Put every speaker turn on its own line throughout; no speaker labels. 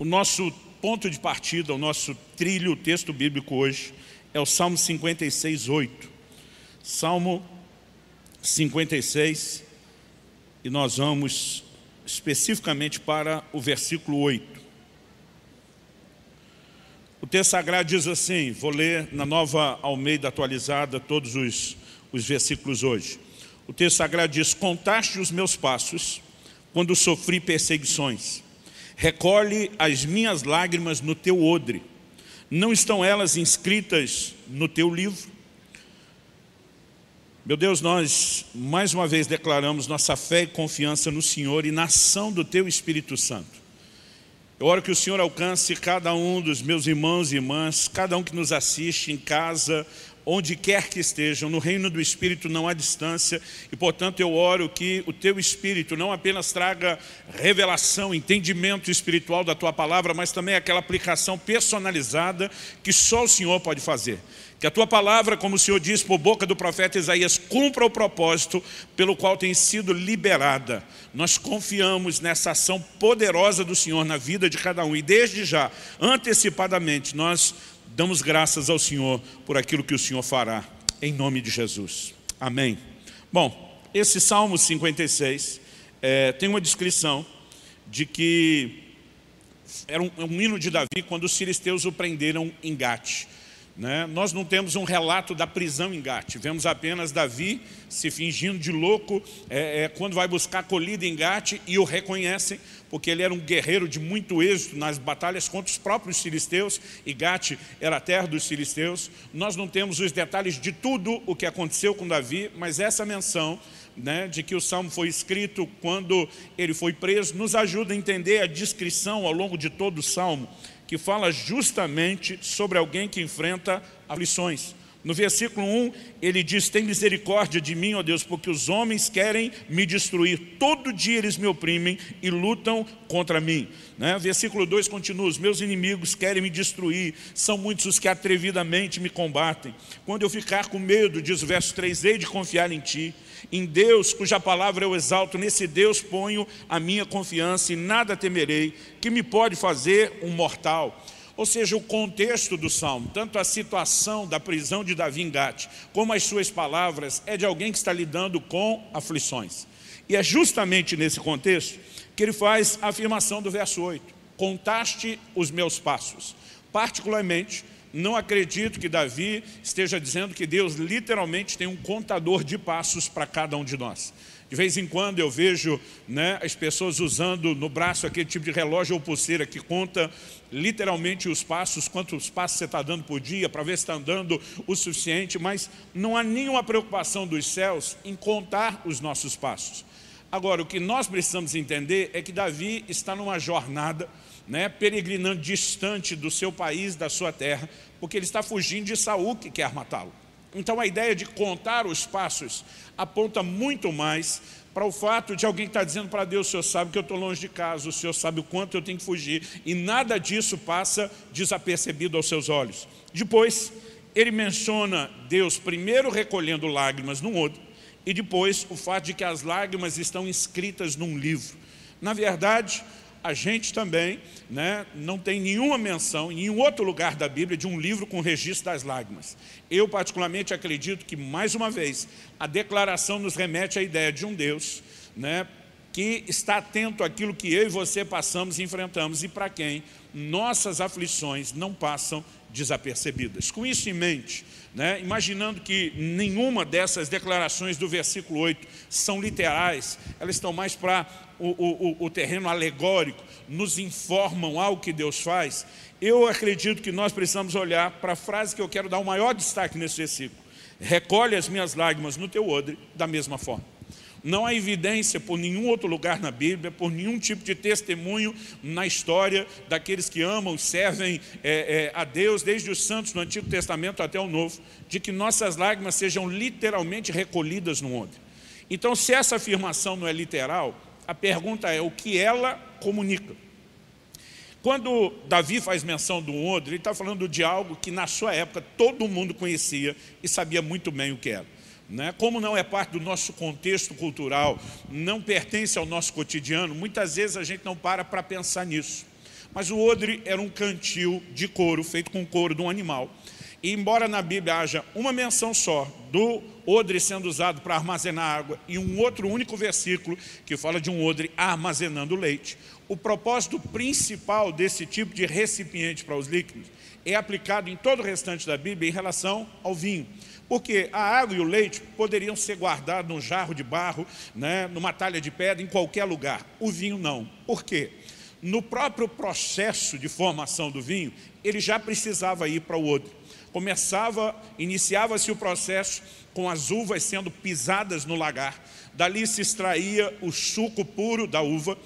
O nosso ponto de partida, o nosso trilho, o texto bíblico hoje, é o Salmo 56, 8. Salmo 56, e nós vamos especificamente para o versículo 8. O texto sagrado diz assim, vou ler na nova Almeida atualizada todos os, os versículos hoje. O texto sagrado diz, contaste os meus passos quando sofri perseguições. Recolhe as minhas lágrimas no teu odre. Não estão elas inscritas no teu livro? Meu Deus, nós mais uma vez declaramos nossa fé e confiança no Senhor e na ação do Teu Espírito Santo. Eu oro que o Senhor alcance cada um dos meus irmãos e irmãs, cada um que nos assiste em casa, onde quer que estejam, no reino do Espírito não há distância, e portanto eu oro que o Teu Espírito não apenas traga revelação, entendimento espiritual da Tua palavra, mas também aquela aplicação personalizada que só o Senhor pode fazer. Que a tua palavra, como o Senhor diz por boca do profeta Isaías, cumpra o propósito pelo qual tem sido liberada. Nós confiamos nessa ação poderosa do Senhor na vida de cada um. E desde já, antecipadamente, nós damos graças ao Senhor por aquilo que o Senhor fará. Em nome de Jesus. Amém. Bom, esse Salmo 56 é, tem uma descrição de que era um, um hino de Davi quando os filisteus o prenderam em Gate. Né? Nós não temos um relato da prisão em Gate, vemos apenas Davi se fingindo de louco é, é, quando vai buscar colhida em Gate e o reconhecem, porque ele era um guerreiro de muito êxito nas batalhas contra os próprios filisteus, e Gate era a terra dos filisteus. Nós não temos os detalhes de tudo o que aconteceu com Davi, mas essa menção né, de que o Salmo foi escrito quando ele foi preso, nos ajuda a entender a descrição ao longo de todo o Salmo, que fala justamente sobre alguém que enfrenta aflições. No versículo 1, ele diz, tem misericórdia de mim, ó Deus, porque os homens querem me destruir. Todo dia eles me oprimem e lutam contra mim. Né? Versículo 2 continua, os meus inimigos querem me destruir, são muitos os que atrevidamente me combatem. Quando eu ficar com medo, diz o verso 3, hei de confiar em ti. Em Deus, cuja palavra eu exalto, nesse Deus ponho a minha confiança e nada temerei, que me pode fazer um mortal. Ou seja, o contexto do Salmo, tanto a situação da prisão de Davi em Gate, como as suas palavras, é de alguém que está lidando com aflições. E é justamente nesse contexto que ele faz a afirmação do verso 8. Contaste os meus passos. Particularmente, não acredito que Davi esteja dizendo que Deus literalmente tem um contador de passos para cada um de nós. De vez em quando eu vejo né, as pessoas usando no braço aquele tipo de relógio ou pulseira que conta literalmente os passos, quantos passos você está dando por dia, para ver se está andando o suficiente, mas não há nenhuma preocupação dos céus em contar os nossos passos. Agora, o que nós precisamos entender é que Davi está numa jornada, né, peregrinando distante do seu país, da sua terra, porque ele está fugindo de Saul que quer matá-lo. Então a ideia de contar os passos aponta muito mais para o fato de alguém estar dizendo para Deus, o Senhor sabe que eu estou longe de casa, o Senhor sabe o quanto eu tenho que fugir, e nada disso passa desapercebido aos seus olhos. Depois, ele menciona Deus primeiro recolhendo lágrimas num outro, e depois o fato de que as lágrimas estão escritas num livro. Na verdade, a gente também né, não tem nenhuma menção em nenhum outro lugar da Bíblia de um livro com registro das lágrimas. Eu particularmente acredito que, mais uma vez, a declaração nos remete à ideia de um Deus né, que está atento àquilo que eu e você passamos e enfrentamos e para quem nossas aflições não passam desapercebidas. Com isso em mente, né, imaginando que nenhuma dessas declarações do versículo 8 são literais, elas estão mais para o, o, o terreno alegórico, nos informam algo que Deus faz, eu acredito que nós precisamos olhar para a frase que eu quero dar o maior destaque nesse versículo. Recolhe as minhas lágrimas no teu odre da mesma forma. Não há evidência por nenhum outro lugar na Bíblia, por nenhum tipo de testemunho na história daqueles que amam e servem é, é, a Deus, desde os santos do Antigo Testamento até o Novo, de que nossas lágrimas sejam literalmente recolhidas no odre. Então, se essa afirmação não é literal, a pergunta é o que ela comunica. Quando Davi faz menção do odre, ele está falando de algo que na sua época todo mundo conhecia e sabia muito bem o que era. Né? Como não é parte do nosso contexto cultural, não pertence ao nosso cotidiano, muitas vezes a gente não para para pensar nisso. Mas o odre era um cantil de couro, feito com couro de um animal. E embora na Bíblia haja uma menção só do odre sendo usado para armazenar água e um outro único versículo que fala de um odre armazenando leite, o propósito principal desse tipo de recipiente para os líquidos é aplicado em todo o restante da Bíblia em relação ao vinho. Porque a água e o leite poderiam ser guardados num jarro de barro, né, numa talha de pedra, em qualquer lugar. O vinho não. Por quê? No próprio processo de formação do vinho, ele já precisava ir para o odre começava, iniciava-se o processo com as uvas sendo pisadas no lagar. Dali se extraía o suco puro da uva.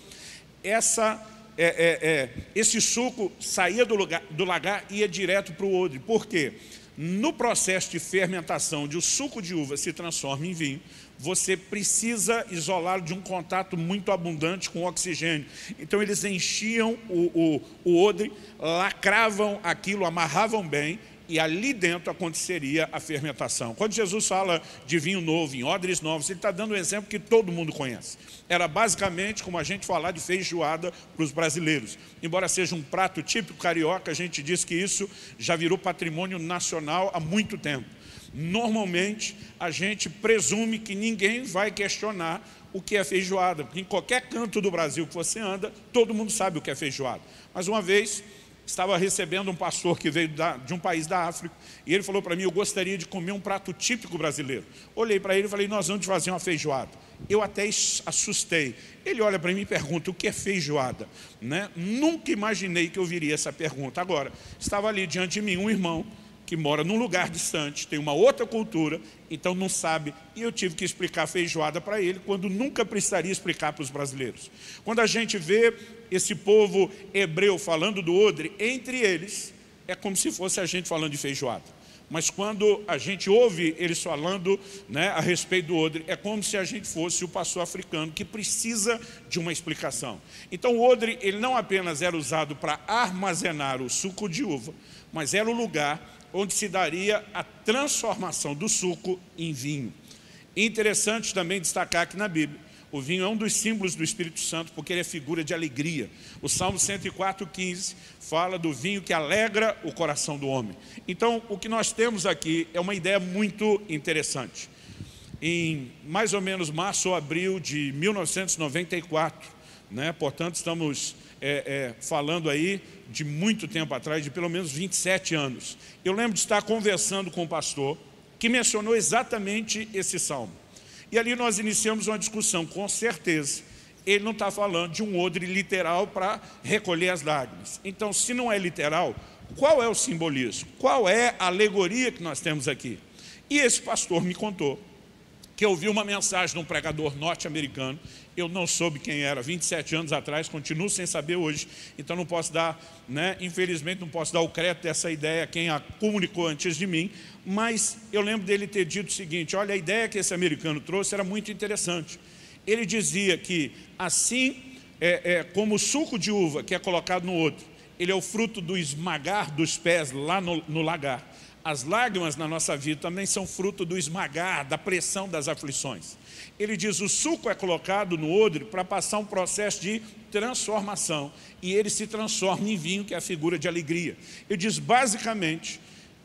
Essa, é, é, é, esse suco saía do, lugar, do lagar e ia direto para o odre. Por quê? No processo de fermentação, de o suco de uva se transforma em vinho, você precisa isolá-lo de um contato muito abundante com oxigênio. Então eles enchiam o, o, o odre, lacravam aquilo, amarravam bem, e ali dentro aconteceria a fermentação. Quando Jesus fala de vinho novo, em odres novos, ele está dando um exemplo que todo mundo conhece. Era basicamente como a gente falar de feijoada para os brasileiros. Embora seja um prato típico carioca, a gente diz que isso já virou patrimônio nacional há muito tempo. Normalmente, a gente presume que ninguém vai questionar o que é feijoada, porque em qualquer canto do Brasil que você anda, todo mundo sabe o que é feijoada. Mas uma vez estava recebendo um pastor que veio da, de um país da África, e ele falou para mim, eu gostaria de comer um prato típico brasileiro. Olhei para ele e falei, nós vamos fazer uma feijoada. Eu até assustei. Ele olha para mim e pergunta, o que é feijoada? Né? Nunca imaginei que eu viria essa pergunta. Agora, estava ali diante de mim um irmão, que mora num lugar distante, tem uma outra cultura, então não sabe. E eu tive que explicar feijoada para ele, quando nunca precisaria explicar para os brasileiros. Quando a gente vê esse povo hebreu falando do odre, entre eles, é como se fosse a gente falando de feijoada. Mas quando a gente ouve eles falando né, a respeito do odre, é como se a gente fosse o pastor africano que precisa de uma explicação. Então o odre ele não apenas era usado para armazenar o suco de uva, mas era o lugar onde se daria a transformação do suco em vinho. Interessante também destacar que na Bíblia, o vinho é um dos símbolos do Espírito Santo, porque ele é figura de alegria. O Salmo 104,15 fala do vinho que alegra o coração do homem. Então, o que nós temos aqui é uma ideia muito interessante. Em mais ou menos março ou abril de 1994, né, portanto, estamos é, é, falando aí de muito tempo atrás, de pelo menos 27 anos. Eu lembro de estar conversando com um pastor que mencionou exatamente esse salmo. E ali nós iniciamos uma discussão, com certeza. Ele não está falando de um odre literal para recolher as lágrimas. Então, se não é literal, qual é o simbolismo? Qual é a alegoria que nós temos aqui? E esse pastor me contou que ouviu uma mensagem de um pregador norte-americano eu não soube quem era 27 anos atrás, continuo sem saber hoje, então não posso dar, né, infelizmente não posso dar o crédito dessa ideia quem a comunicou antes de mim, mas eu lembro dele ter dito o seguinte, olha, a ideia que esse americano trouxe era muito interessante. Ele dizia que assim é, é, como o suco de uva que é colocado no outro, ele é o fruto do esmagar dos pés lá no, no lagar. As lágrimas na nossa vida também são fruto do esmagar, da pressão das aflições. Ele diz, o suco é colocado no odre para passar um processo de transformação. E ele se transforma em vinho, que é a figura de alegria. Ele diz, basicamente,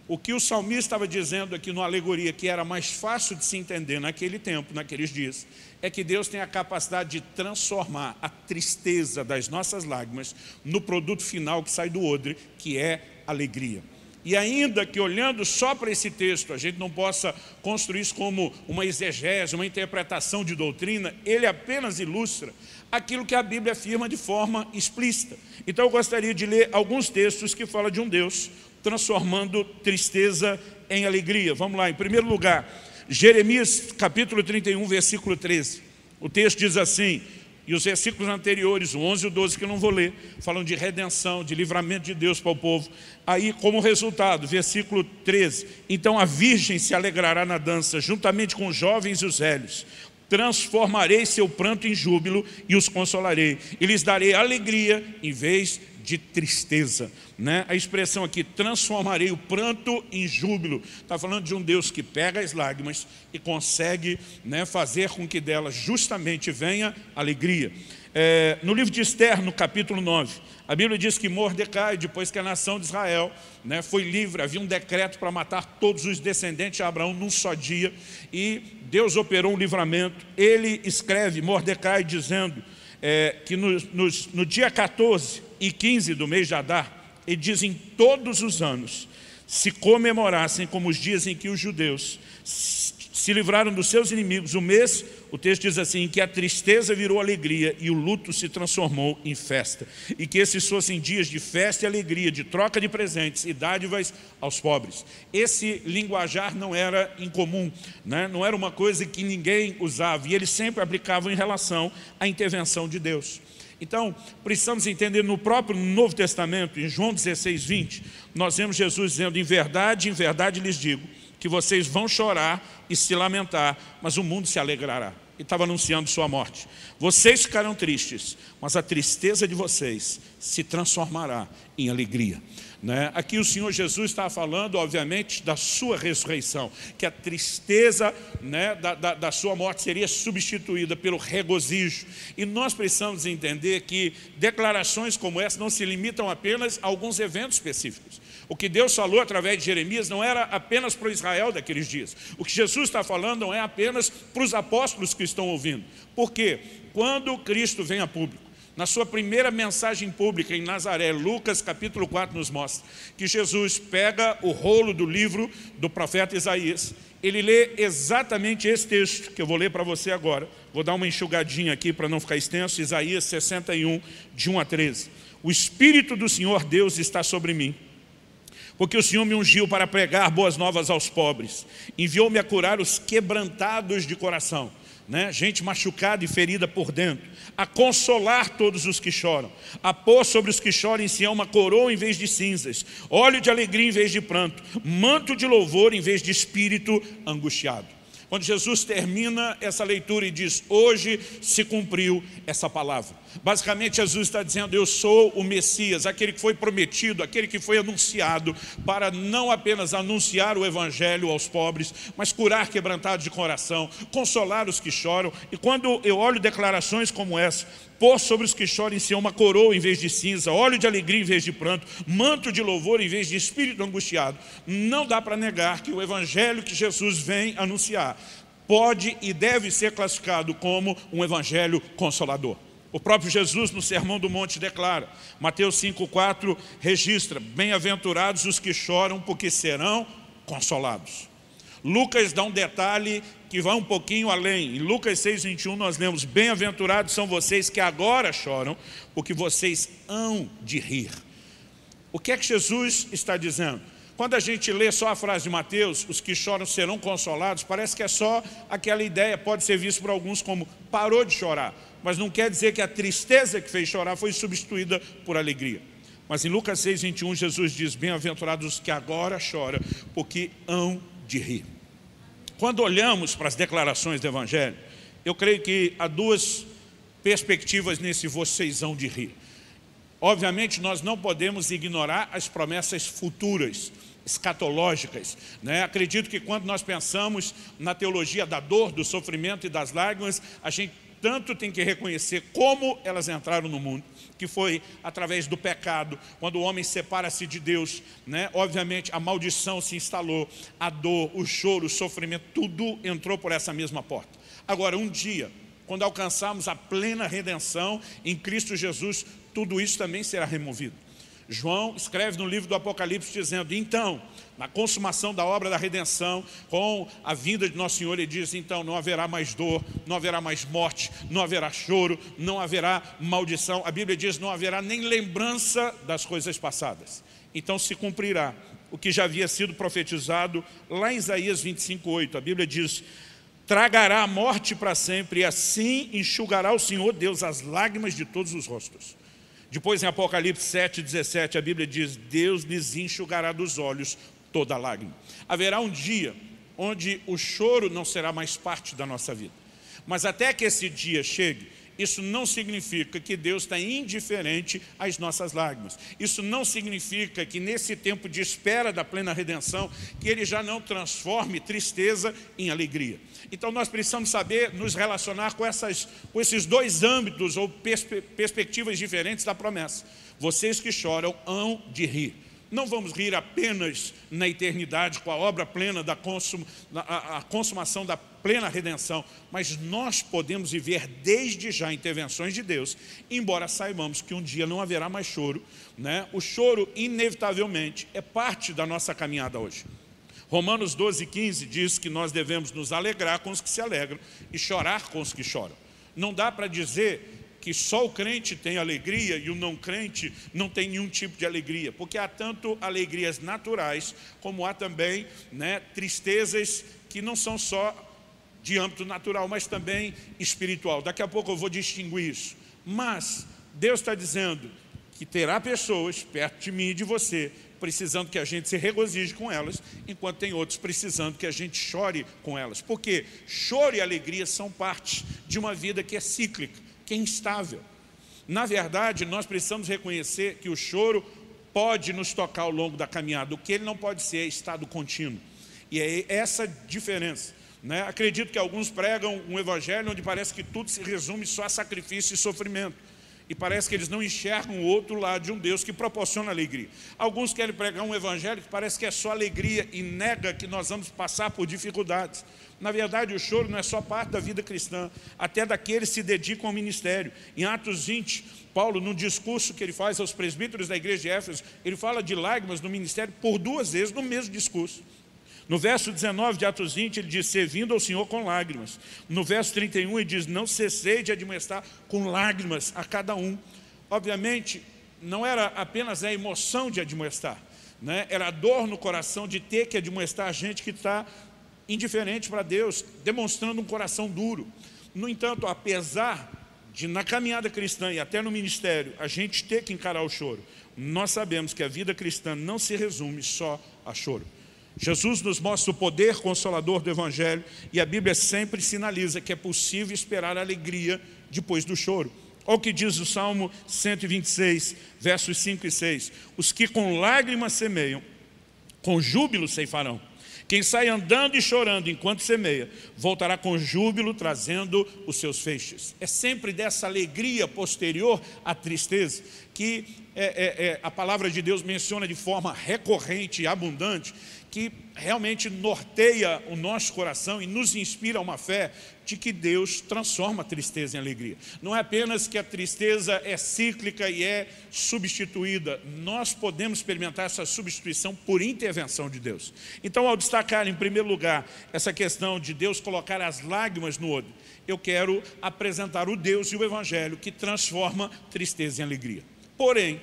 o que o salmista estava dizendo aqui numa alegoria, que era mais fácil de se entender naquele tempo, naqueles dias, é que Deus tem a capacidade de transformar a tristeza das nossas lágrimas no produto final que sai do odre, que é alegria. E ainda que olhando só para esse texto, a gente não possa construir isso como uma exegese, uma interpretação de doutrina, ele apenas ilustra aquilo que a Bíblia afirma de forma explícita. Então eu gostaria de ler alguns textos que falam de um Deus transformando tristeza em alegria. Vamos lá, em primeiro lugar, Jeremias capítulo 31, versículo 13. O texto diz assim, e os versículos anteriores, o 11 e o 12, que eu não vou ler, falam de redenção, de livramento de Deus para o povo. Aí, como resultado, versículo 13, então a virgem se alegrará na dança, juntamente com os jovens e os velhos. Transformarei seu pranto em júbilo e os consolarei. E lhes darei alegria em vez de tristeza. Né? A expressão aqui, transformarei o pranto em júbilo. Está falando de um Deus que pega as lágrimas e consegue né, fazer com que delas justamente venha alegria. É, no livro de Esther, no capítulo 9, a Bíblia diz que Mordecai, depois que a nação de Israel né, foi livre, havia um decreto para matar todos os descendentes de Abraão num só dia, e Deus operou um livramento. Ele escreve, Mordecai, dizendo é, que no, no, no dia 14 e 15 do mês de Adar, ele diz em todos os anos, se comemorassem como os dias em que os judeus se livraram dos seus inimigos. O mês, o texto diz assim, que a tristeza virou alegria e o luto se transformou em festa. E que esses fossem dias de festa e alegria, de troca de presentes e dádivas aos pobres. Esse linguajar não era incomum, né? não era uma coisa que ninguém usava, e eles sempre aplicavam em relação à intervenção de Deus. Então, precisamos entender no próprio Novo Testamento, em João 16, 20, nós vemos Jesus dizendo, em verdade, em verdade lhes digo, que vocês vão chorar e se lamentar, mas o mundo se alegrará. E estava anunciando sua morte. Vocês ficarão tristes, mas a tristeza de vocês se transformará em alegria. Né? Aqui o Senhor Jesus está falando, obviamente, da sua ressurreição, que a tristeza né, da, da, da, sua morte seria substituída pelo regozijo. E nós precisamos entender que declarações como essa não se limitam apenas a alguns eventos específicos. O que Deus falou através de Jeremias não era apenas para o Israel daqueles dias. O que Jesus está falando não é apenas para os apóstolos que estão ouvindo. Por quê? Quando Cristo vem a público, na sua primeira mensagem pública em Nazaré, Lucas capítulo 4 nos mostra que Jesus pega o rolo do livro do profeta Isaías, ele lê exatamente esse texto que eu vou ler para você agora. Vou dar uma enxugadinha aqui para não ficar extenso, Isaías 61, de 1 a 13. O Espírito do Senhor Deus está sobre mim, porque o Senhor me ungiu para pregar boas novas aos pobres, enviou-me a curar os quebrantados de coração, né? gente machucada e ferida por dentro, a consolar todos os que choram, a pôr sobre os que choram em Sião uma coroa em vez de cinzas, óleo de alegria em vez de pranto, manto de louvor em vez de espírito angustiado. Quando Jesus termina essa leitura e diz, hoje se cumpriu essa palavra. Basicamente Jesus está dizendo, eu sou o Messias, aquele que foi prometido, aquele que foi anunciado, para não apenas anunciar o Evangelho aos pobres, mas curar quebrantados de coração, consolar os que choram. E quando eu olho declarações como essa, pôr sobre os que choram em si uma coroa em vez de cinza, óleo de alegria em vez de pranto, manto de louvor em vez de espírito angustiado. Não dá para negar que o evangelho que Jesus vem anunciar pode e deve ser classificado como um evangelho consolador. O próprio Jesus no Sermão do Monte declara, Mateus 5,4 registra, bem-aventurados os que choram porque serão consolados. Lucas dá um detalhe que vai um pouquinho além. Em Lucas 6, 21 nós lemos, bem-aventurados são vocês que agora choram, porque vocês hão de rir. O que é que Jesus está dizendo? Quando a gente lê só a frase de Mateus, os que choram serão consolados, parece que é só aquela ideia, pode ser visto por alguns como parou de chorar, mas não quer dizer que a tristeza que fez chorar foi substituída por alegria. Mas em Lucas 6, 21, Jesus diz, bem-aventurados os que agora choram, porque hão de rir. Quando olhamos para as declarações do Evangelho, eu creio que há duas perspectivas nesse vocêsão de rir. Obviamente, nós não podemos ignorar as promessas futuras, escatológicas. Né? Acredito que quando nós pensamos na teologia da dor, do sofrimento e das lágrimas, a gente tanto tem que reconhecer como elas entraram no mundo, que foi através do pecado, quando o homem separa-se de Deus, né? obviamente a maldição se instalou, a dor, o choro, o sofrimento, tudo entrou por essa mesma porta. Agora, um dia, quando alcançarmos a plena redenção em Cristo Jesus, tudo isso também será removido. João escreve no livro do Apocalipse dizendo, então, na consumação da obra da redenção, com a vinda de Nosso Senhor, ele diz, então não haverá mais dor, não haverá mais morte, não haverá choro, não haverá maldição. A Bíblia diz, não haverá nem lembrança das coisas passadas. Então se cumprirá o que já havia sido profetizado lá em Isaías 25, 8. A Bíblia diz, tragará a morte para sempre, e assim enxugará o Senhor Deus as lágrimas de todos os rostos. Depois em Apocalipse 7, 17, a Bíblia diz, Deus lhes enxugará dos olhos toda lágrima. Haverá um dia onde o choro não será mais parte da nossa vida. Mas até que esse dia chegue, isso não significa que Deus está indiferente às nossas lágrimas. Isso não significa que nesse tempo de espera da plena redenção, que Ele já não transforme tristeza em alegria. Então nós precisamos saber nos relacionar com, essas, com esses dois âmbitos ou perspe perspectivas diferentes da promessa. Vocês que choram hão de rir. Não vamos rir apenas na eternidade com a obra plena da consum, a, a consumação da plena redenção, mas nós podemos viver desde já intervenções de Deus, embora saibamos que um dia não haverá mais choro. Né? O choro, inevitavelmente, é parte da nossa caminhada hoje. Romanos 12, 15 diz que nós devemos nos alegrar com os que se alegram e chorar com os que choram. Não dá para dizer que só o crente tem alegria e o não crente não tem nenhum tipo de alegria, porque há tanto alegrias naturais, como há também né, tristezas que não são só de âmbito natural, mas também espiritual. Daqui a pouco eu vou distinguir isso. Mas Deus está dizendo que terá pessoas perto de mim e de você, precisando que a gente se regozije com elas, enquanto tem outros precisando que a gente chore com elas. Porque choro e alegria são parte de uma vida que é cíclica que é instável. Na verdade, nós precisamos reconhecer que o choro pode nos tocar ao longo da caminhada, o que ele não pode ser é estado contínuo. E é essa diferença. Né? Acredito que alguns pregam um evangelho onde parece que tudo se resume só a sacrifício e sofrimento. E parece que eles não enxergam o outro lado de um Deus que proporciona alegria. Alguns querem pregar um evangelho que parece que é só alegria e nega que nós vamos passar por dificuldades. Na verdade, o choro não é só parte da vida cristã, até daqueles que se dedicam ao ministério. Em Atos 20, Paulo, no discurso que ele faz aos presbíteros da igreja de Éfeso, ele fala de lágrimas no ministério por duas vezes no mesmo discurso. No verso 19 de Atos 20, ele diz, servindo ao Senhor com lágrimas. No verso 31, ele diz, não cessei de admoestar com lágrimas a cada um. Obviamente, não era apenas a emoção de admoestar, né? era a dor no coração de ter que admoestar a gente que está indiferente para Deus, demonstrando um coração duro. No entanto, apesar de na caminhada cristã e até no ministério, a gente ter que encarar o choro, nós sabemos que a vida cristã não se resume só a choro. Jesus nos mostra o poder consolador do Evangelho e a Bíblia sempre sinaliza que é possível esperar alegria depois do choro. Olha o que diz o Salmo 126, versos 5 e 6. Os que com lágrimas semeiam, com júbilo ceifarão. Quem sai andando e chorando enquanto semeia, voltará com júbilo trazendo os seus feixes. É sempre dessa alegria posterior à tristeza que é, é, é, a palavra de Deus menciona de forma recorrente e abundante que realmente norteia o nosso coração e nos inspira uma fé de que Deus transforma a tristeza em alegria. Não é apenas que a tristeza é cíclica e é substituída, nós podemos experimentar essa substituição por intervenção de Deus. Então, ao destacar em primeiro lugar essa questão de Deus colocar as lágrimas no olho, eu quero apresentar o Deus e o Evangelho que transforma tristeza em alegria. Porém,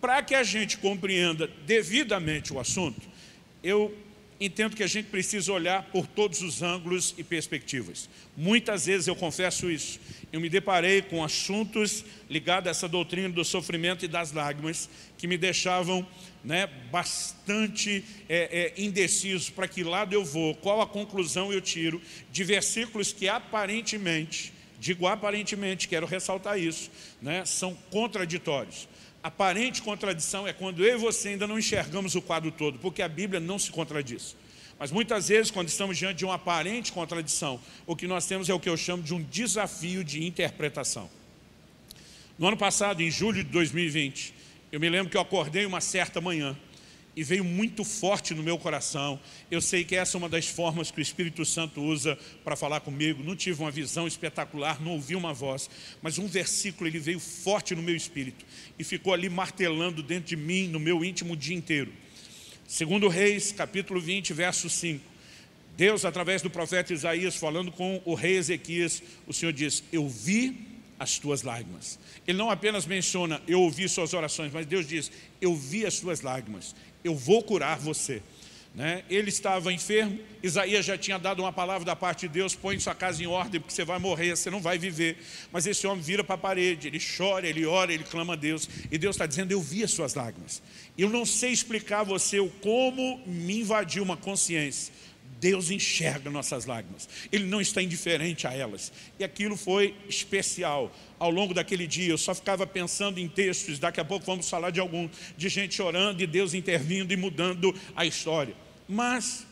para que a gente compreenda devidamente o assunto, eu entendo que a gente precisa olhar por todos os ângulos e perspectivas. Muitas vezes eu confesso isso. Eu me deparei com assuntos ligados a essa doutrina do sofrimento e das lágrimas que me deixavam né, bastante é, é, indeciso para que lado eu vou, qual a conclusão eu tiro de versículos que aparentemente, digo aparentemente, quero ressaltar isso, né, são contraditórios aparente contradição é quando eu e você ainda não enxergamos o quadro todo, porque a Bíblia não se contradiz. Mas muitas vezes, quando estamos diante de uma aparente contradição, o que nós temos é o que eu chamo de um desafio de interpretação. No ano passado, em julho de 2020, eu me lembro que eu acordei uma certa manhã e veio muito forte no meu coração. Eu sei que essa é uma das formas que o Espírito Santo usa para falar comigo. Não tive uma visão espetacular, não ouvi uma voz, mas um versículo ele veio forte no meu espírito e ficou ali martelando dentro de mim, no meu íntimo o dia inteiro. Segundo Reis, capítulo 20, verso 5. Deus, através do profeta Isaías, falando com o rei Ezequias, o Senhor diz, eu vi as tuas lágrimas. Ele não apenas menciona, eu ouvi suas orações, mas Deus diz, eu vi as tuas lágrimas eu vou curar você. Né? Ele estava enfermo, Isaías já tinha dado uma palavra da parte de Deus, põe sua casa em ordem, porque você vai morrer, você não vai viver. Mas esse homem vira para a parede, ele chora, ele ora, ele clama a Deus, e Deus está dizendo, eu vi as suas lágrimas. Eu não sei explicar a você o como me invadiu uma consciência Deus enxerga nossas lágrimas, Ele não está indiferente a elas. E aquilo foi especial. Ao longo daquele dia, eu só ficava pensando em textos, daqui a pouco vamos falar de algum, de gente chorando e Deus intervindo e mudando a história. Mas,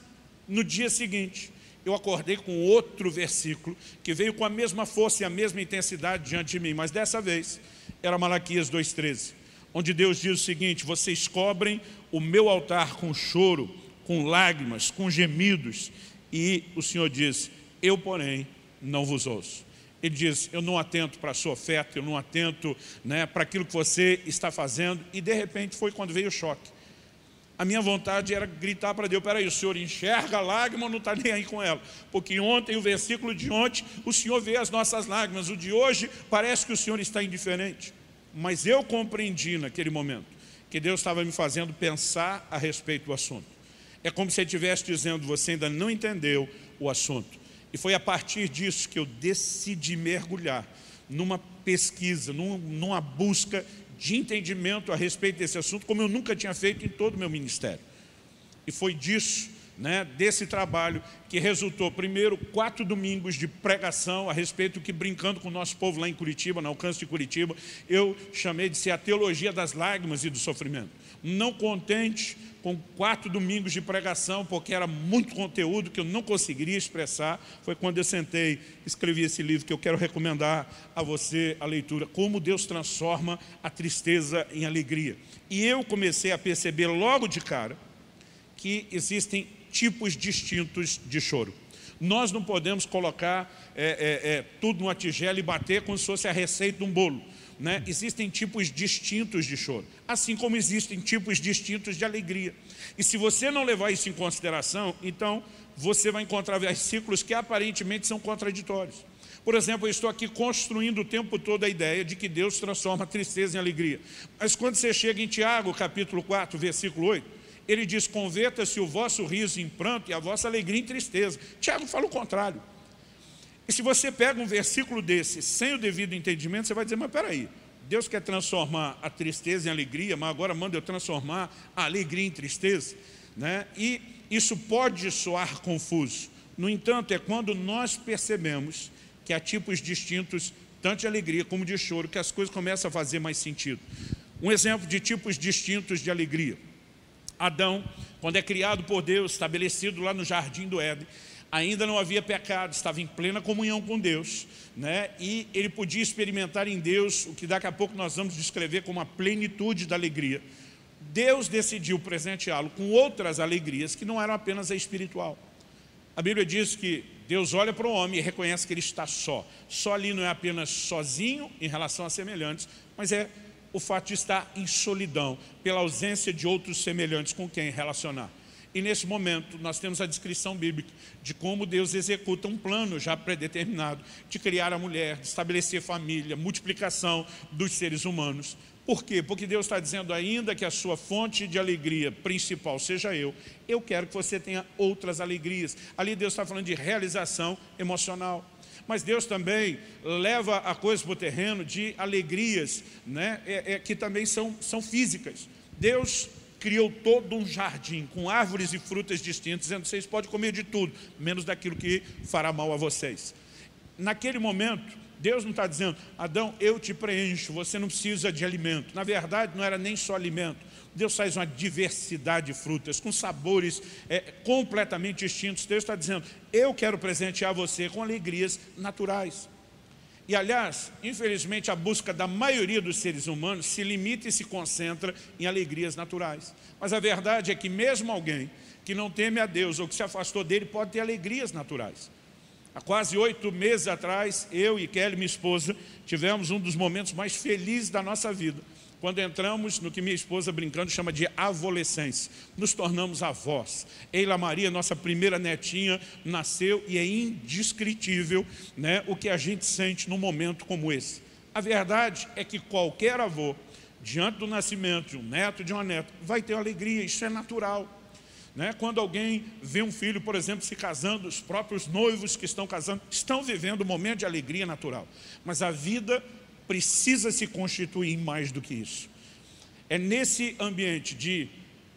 no dia seguinte, eu acordei com outro versículo, que veio com a mesma força e a mesma intensidade diante de mim, mas dessa vez era Malaquias 2,13, onde Deus diz o seguinte, vocês cobrem o meu altar com choro, com lágrimas, com gemidos. E o Senhor diz, eu porém não vos ouço. Ele diz, eu não atento para a sua oferta, eu não atento né, para aquilo que você está fazendo. E de repente foi quando veio o choque. A minha vontade era gritar para Deus, peraí, o Senhor enxerga a lágrima ou não está nem aí com ela? Porque ontem, o versículo de ontem, o Senhor vê as nossas lágrimas. O de hoje, parece que o Senhor está indiferente. Mas eu compreendi naquele momento que Deus estava me fazendo pensar a respeito do assunto. É como se ele estivesse dizendo, você ainda não entendeu o assunto. E foi a partir disso que eu decidi mergulhar numa pesquisa, numa busca de entendimento a respeito desse assunto, como eu nunca tinha feito em todo o meu ministério. E foi disso, né, desse trabalho, que resultou, primeiro, quatro domingos de pregação a respeito que, brincando com o nosso povo lá em Curitiba, no alcance de Curitiba, eu chamei de ser a teologia das lágrimas e do sofrimento. Não contente com quatro domingos de pregação, porque era muito conteúdo que eu não conseguiria expressar, foi quando eu sentei, escrevi esse livro que eu quero recomendar a você a leitura, Como Deus transforma a tristeza em alegria. E eu comecei a perceber logo de cara que existem tipos distintos de choro. Nós não podemos colocar é, é, é, tudo numa tigela e bater como se fosse a receita de um bolo né, existem tipos distintos de choro, assim como existem tipos distintos de alegria. E se você não levar isso em consideração, então você vai encontrar versículos que aparentemente são contraditórios. Por exemplo, eu estou aqui construindo o tempo todo a ideia de que Deus transforma a tristeza em alegria. Mas quando você chega em Tiago, capítulo 4, versículo 8, ele diz, converta-se o vosso riso em pranto e a vossa alegria em tristeza. Tiago fala o contrário. E se você pega um versículo desse sem o devido entendimento, você vai dizer, mas peraí, Deus quer transformar a tristeza em alegria, mas agora manda eu transformar a alegria em tristeza. Né? E isso pode soar confuso. No entanto, é quando nós percebemos que há tipos distintos, tanto de alegria como de choro, que as coisas começam a fazer mais sentido. Um exemplo de tipos distintos de alegria. Adão, quando é criado por Deus, estabelecido lá no jardim do Éden, ainda não havia pecado, estava em plena comunhão com Deus, né? e ele podia experimentar em Deus o que daqui a pouco nós vamos descrever como a plenitude da alegria. Deus decidiu presenteá-lo com outras alegrias que não eram apenas a espiritual. A Bíblia diz que Deus olha para o homem e reconhece que ele está só. Só ali não é apenas sozinho em relação a semelhantes, mas é o fato de estar em solidão, pela ausência de outros semelhantes com quem relacionar. E nesse momento nós temos a descrição bíblica de como Deus executa um plano já predeterminado de criar a mulher, de estabelecer família, multiplicação dos seres humanos. Por quê? Porque Deus está dizendo ainda que a sua fonte de alegria principal seja eu. Eu quero que você tenha outras alegrias. Ali Deus está falando de realização emocional. Mas Deus também leva a coisa para o terreno de alegrias né? É, é, que também são, são físicas. Deus criou todo um jardim com árvores e frutas distintas, dizendo, vocês podem comer de tudo, menos daquilo que fará mal a vocês. Naquele momento, Deus não está dizendo, Adão, eu te preencho, você não precisa de alimento. Na verdade, não era nem só alimento. Deus faz uma diversidade de frutas, com sabores é, completamente distintos. Deus está dizendo, eu quero presentear você com alegrias naturais. E, aliás, infelizmente, a busca da maioria dos seres humanos se limita e se concentra em alegrias naturais. Mas a verdade é que mesmo alguém que não teme a Deus ou que se afastou dele pode ter alegrias naturais. Há quase oito meses atrás, eu e Kelly, minha esposa, tivemos um dos momentos mais felizes da nossa vida quando entramos no que minha esposa brincando chama de avolescência, nos tornamos avós. Eila Maria, nossa primeira netinha, nasceu e é indescritível né, o que a gente sente num momento como esse. A verdade é que qualquer avô, diante do nascimento de um neto, de uma neta, vai ter alegria, isso é natural. Né? Quando alguém vê um filho, por exemplo, se casando, os próprios noivos que estão casando, estão vivendo um momento de alegria natural. Mas a vida precisa se constituir em mais do que isso. É nesse ambiente de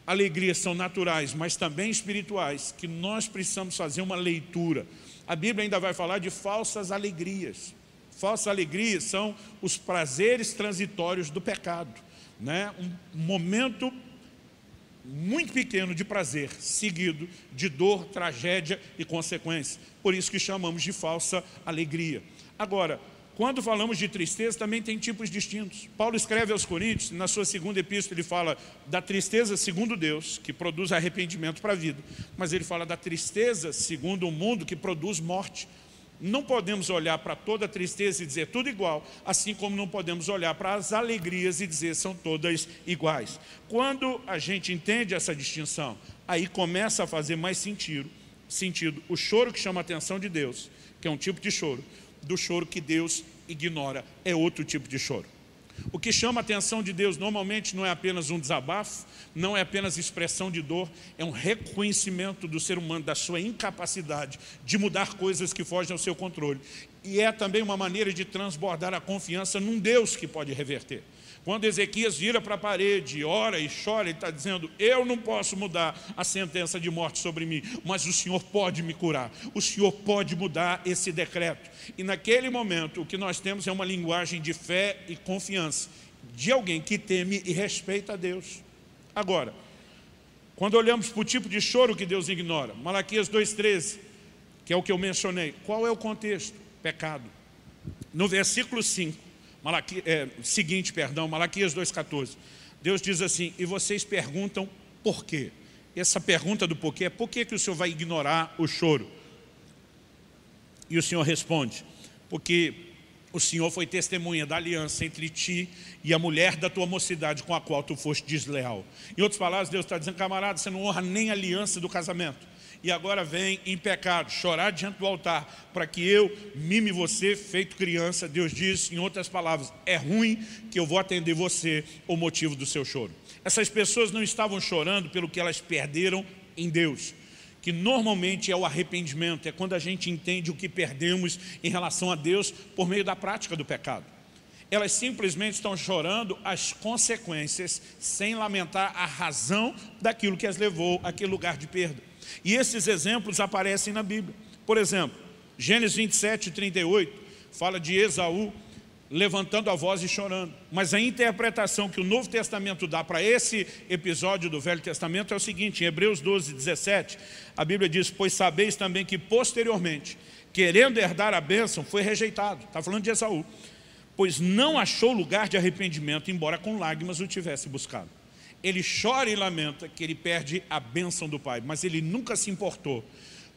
alegrias são naturais, mas também espirituais, que nós precisamos fazer uma leitura. A Bíblia ainda vai falar de falsas alegrias. Falsas alegrias são os prazeres transitórios do pecado. Né? Um momento muito pequeno de prazer, seguido de dor, tragédia e consequência. Por isso que chamamos de falsa alegria. Agora, quando falamos de tristeza, também tem tipos distintos. Paulo escreve aos Coríntios, na sua segunda epístola, ele fala da tristeza segundo Deus, que produz arrependimento para a vida. Mas ele fala da tristeza segundo o mundo, que produz morte. Não podemos olhar para toda tristeza e dizer tudo igual, assim como não podemos olhar para as alegrias e dizer são todas iguais. Quando a gente entende essa distinção, aí começa a fazer mais sentido, sentido o choro que chama a atenção de Deus, que é um tipo de choro, do choro que Deus ignora, é outro tipo de choro. O que chama a atenção de Deus normalmente não é apenas um desabafo, não é apenas expressão de dor, é um reconhecimento do ser humano, da sua incapacidade de mudar coisas que fogem ao seu controle. E é também uma maneira de transbordar a confiança num Deus que pode reverter. Quando Ezequias vira para a parede, ora e chora, ele está dizendo, eu não posso mudar a sentença de morte sobre mim, mas o Senhor pode me curar, o Senhor pode mudar esse decreto. E naquele momento, o que nós temos é uma linguagem de fé e confiança, de alguém que teme e respeita a Deus. Agora, quando olhamos para o tipo de choro que Deus ignora, Malaquias 2,13, que é o que eu mencionei, qual é o contexto? Pecado. No versículo 5, Malaquias, é, seguinte, perdão, Malaquias 2,14. Deus diz assim, e vocês perguntam por quê? Essa pergunta do porquê é por que, que o Senhor vai ignorar o choro? E o Senhor responde, porque o Senhor foi testemunha da aliança entre ti e a mulher da tua mocidade com a qual tu foste desleal. Em outras palavras, Deus está dizendo, camarada, você não honra nem a aliança do casamento e agora vem em pecado, chorar diante do altar, para que eu mime você, feito criança, Deus diz, em outras palavras, é ruim que eu vou atender você o motivo do seu choro. Essas pessoas não estavam chorando pelo que elas perderam em Deus, que normalmente é o arrependimento, é quando a gente entende o que perdemos em relação a Deus por meio da prática do pecado. Elas simplesmente estão chorando as consequências, sem lamentar a razão daquilo que as levou àquele lugar de perda. E esses exemplos aparecem na Bíblia. Por exemplo, Gênesis 27, 38, fala de Esaú levantando a voz e chorando. Mas a interpretação que o Novo Testamento dá para esse episódio do Velho Testamento é o seguinte, em Hebreus 12, 17, a Bíblia diz, pois sabeis também que posteriormente, querendo herdar a bênção, foi rejeitado. Está falando de Esaú. Pois não achou lugar de arrependimento, embora com lágrimas o tivesse buscado ele chora e lamenta que ele perde a bênção do Pai, mas ele nunca se importou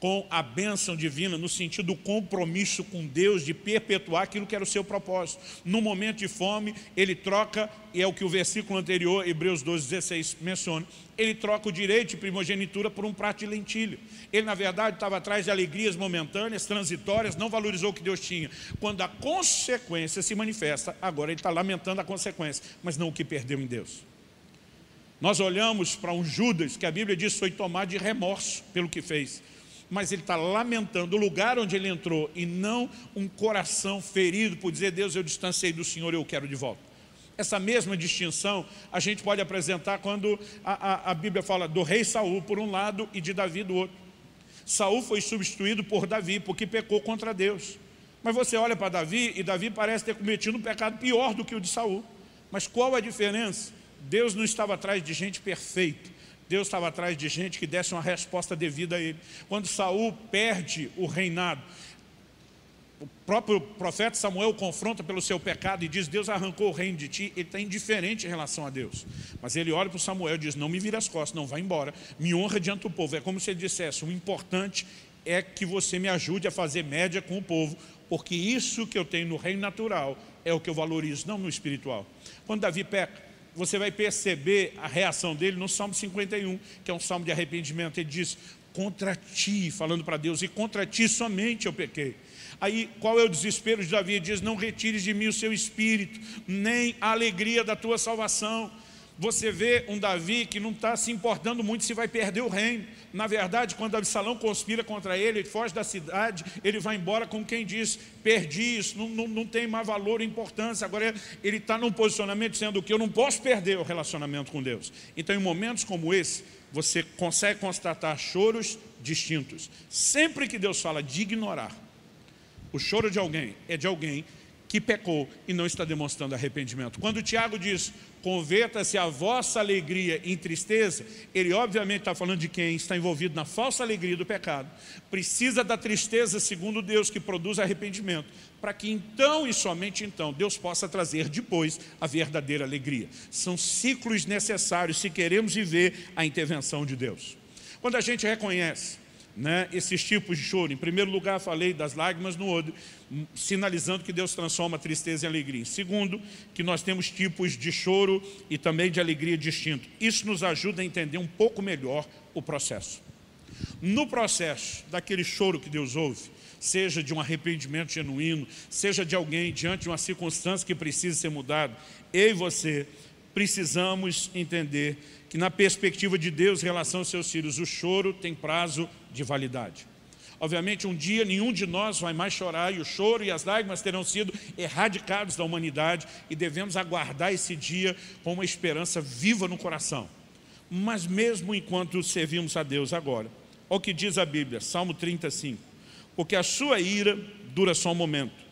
com a bênção divina no sentido do compromisso com Deus de perpetuar aquilo que era o seu propósito. No momento de fome, ele troca, e é o que o versículo anterior, Hebreus 12, 16, menciona, ele troca o direito de primogenitura por um prato de lentilha. Ele, na verdade, estava atrás de alegrias momentâneas, transitórias, não valorizou o que Deus tinha. Quando a consequência se manifesta, agora ele está lamentando a consequência, mas não o que perdeu em Deus. Nós olhamos para um Judas, que a Bíblia diz foi tomado de remorso pelo que fez. Mas ele está lamentando o lugar onde ele entrou e não um coração ferido por dizer, Deus, eu distanciei do Senhor, eu quero de volta. Essa mesma distinção a gente pode apresentar quando a, a, a Bíblia fala do rei Saul por um lado e de Davi do outro. Saul foi substituído por Davi porque pecou contra Deus. Mas você olha para Davi e Davi parece ter cometido um pecado pior do que o de Saul. Mas qual a diferença? Deus não estava atrás de gente perfeita. Deus estava atrás de gente que desse uma resposta devida a ele. Quando Saul perde o reinado, o próprio profeta Samuel confronta pelo seu pecado e diz, Deus arrancou o reino de ti, ele está indiferente em relação a Deus. Mas ele olha para Samuel e diz, não me vira as costas, não, vai embora, me honra diante do povo. É como se ele dissesse, o importante é que você me ajude a fazer média com o povo, porque isso que eu tenho no reino natural é o que eu valorizo, não no espiritual. Quando Davi peca, você vai perceber a reação dele no Salmo 51, que é um salmo de arrependimento. Ele diz, contra ti, falando para Deus, e contra ti somente eu pequei. Aí, qual é o desespero de Davi? Ele diz, não retires de mim o seu espírito, nem a alegria da tua salvação. Você vê um Davi que não está se importando muito se vai perder o reino. Na verdade, quando Absalão conspira contra ele, ele foge da cidade, ele vai embora com quem diz, perdi isso, não, não, não tem mais valor e importância. Agora ele está num posicionamento dizendo que eu não posso perder o relacionamento com Deus. Então, em momentos como esse, você consegue constatar choros distintos. Sempre que Deus fala de ignorar o choro de alguém, é de alguém que pecou e não está demonstrando arrependimento. Quando Tiago diz, converta-se a vossa alegria em tristeza, ele obviamente está falando de quem está envolvido na falsa alegria do pecado, precisa da tristeza segundo Deus que produz arrependimento, para que então e somente então Deus possa trazer depois a verdadeira alegria. São ciclos necessários se queremos viver a intervenção de Deus. Quando a gente reconhece né, esses tipos de choro. Em primeiro lugar, falei das lágrimas no olho, sinalizando que Deus transforma a tristeza em alegria. Segundo, que nós temos tipos de choro e também de alegria distintos. Isso nos ajuda a entender um pouco melhor o processo. No processo daquele choro que Deus ouve, seja de um arrependimento genuíno, seja de alguém diante de uma circunstância que precisa ser mudada, eu e você precisamos entender que na perspectiva de Deus em relação aos seus filhos, o choro tem prazo de validade. Obviamente, um dia nenhum de nós vai mais chorar e o choro e as lágrimas terão sido erradicados da humanidade e devemos aguardar esse dia com uma esperança viva no coração. Mas mesmo enquanto servimos a Deus agora, olha o que diz a Bíblia, Salmo 35, porque a sua ira dura só um momento,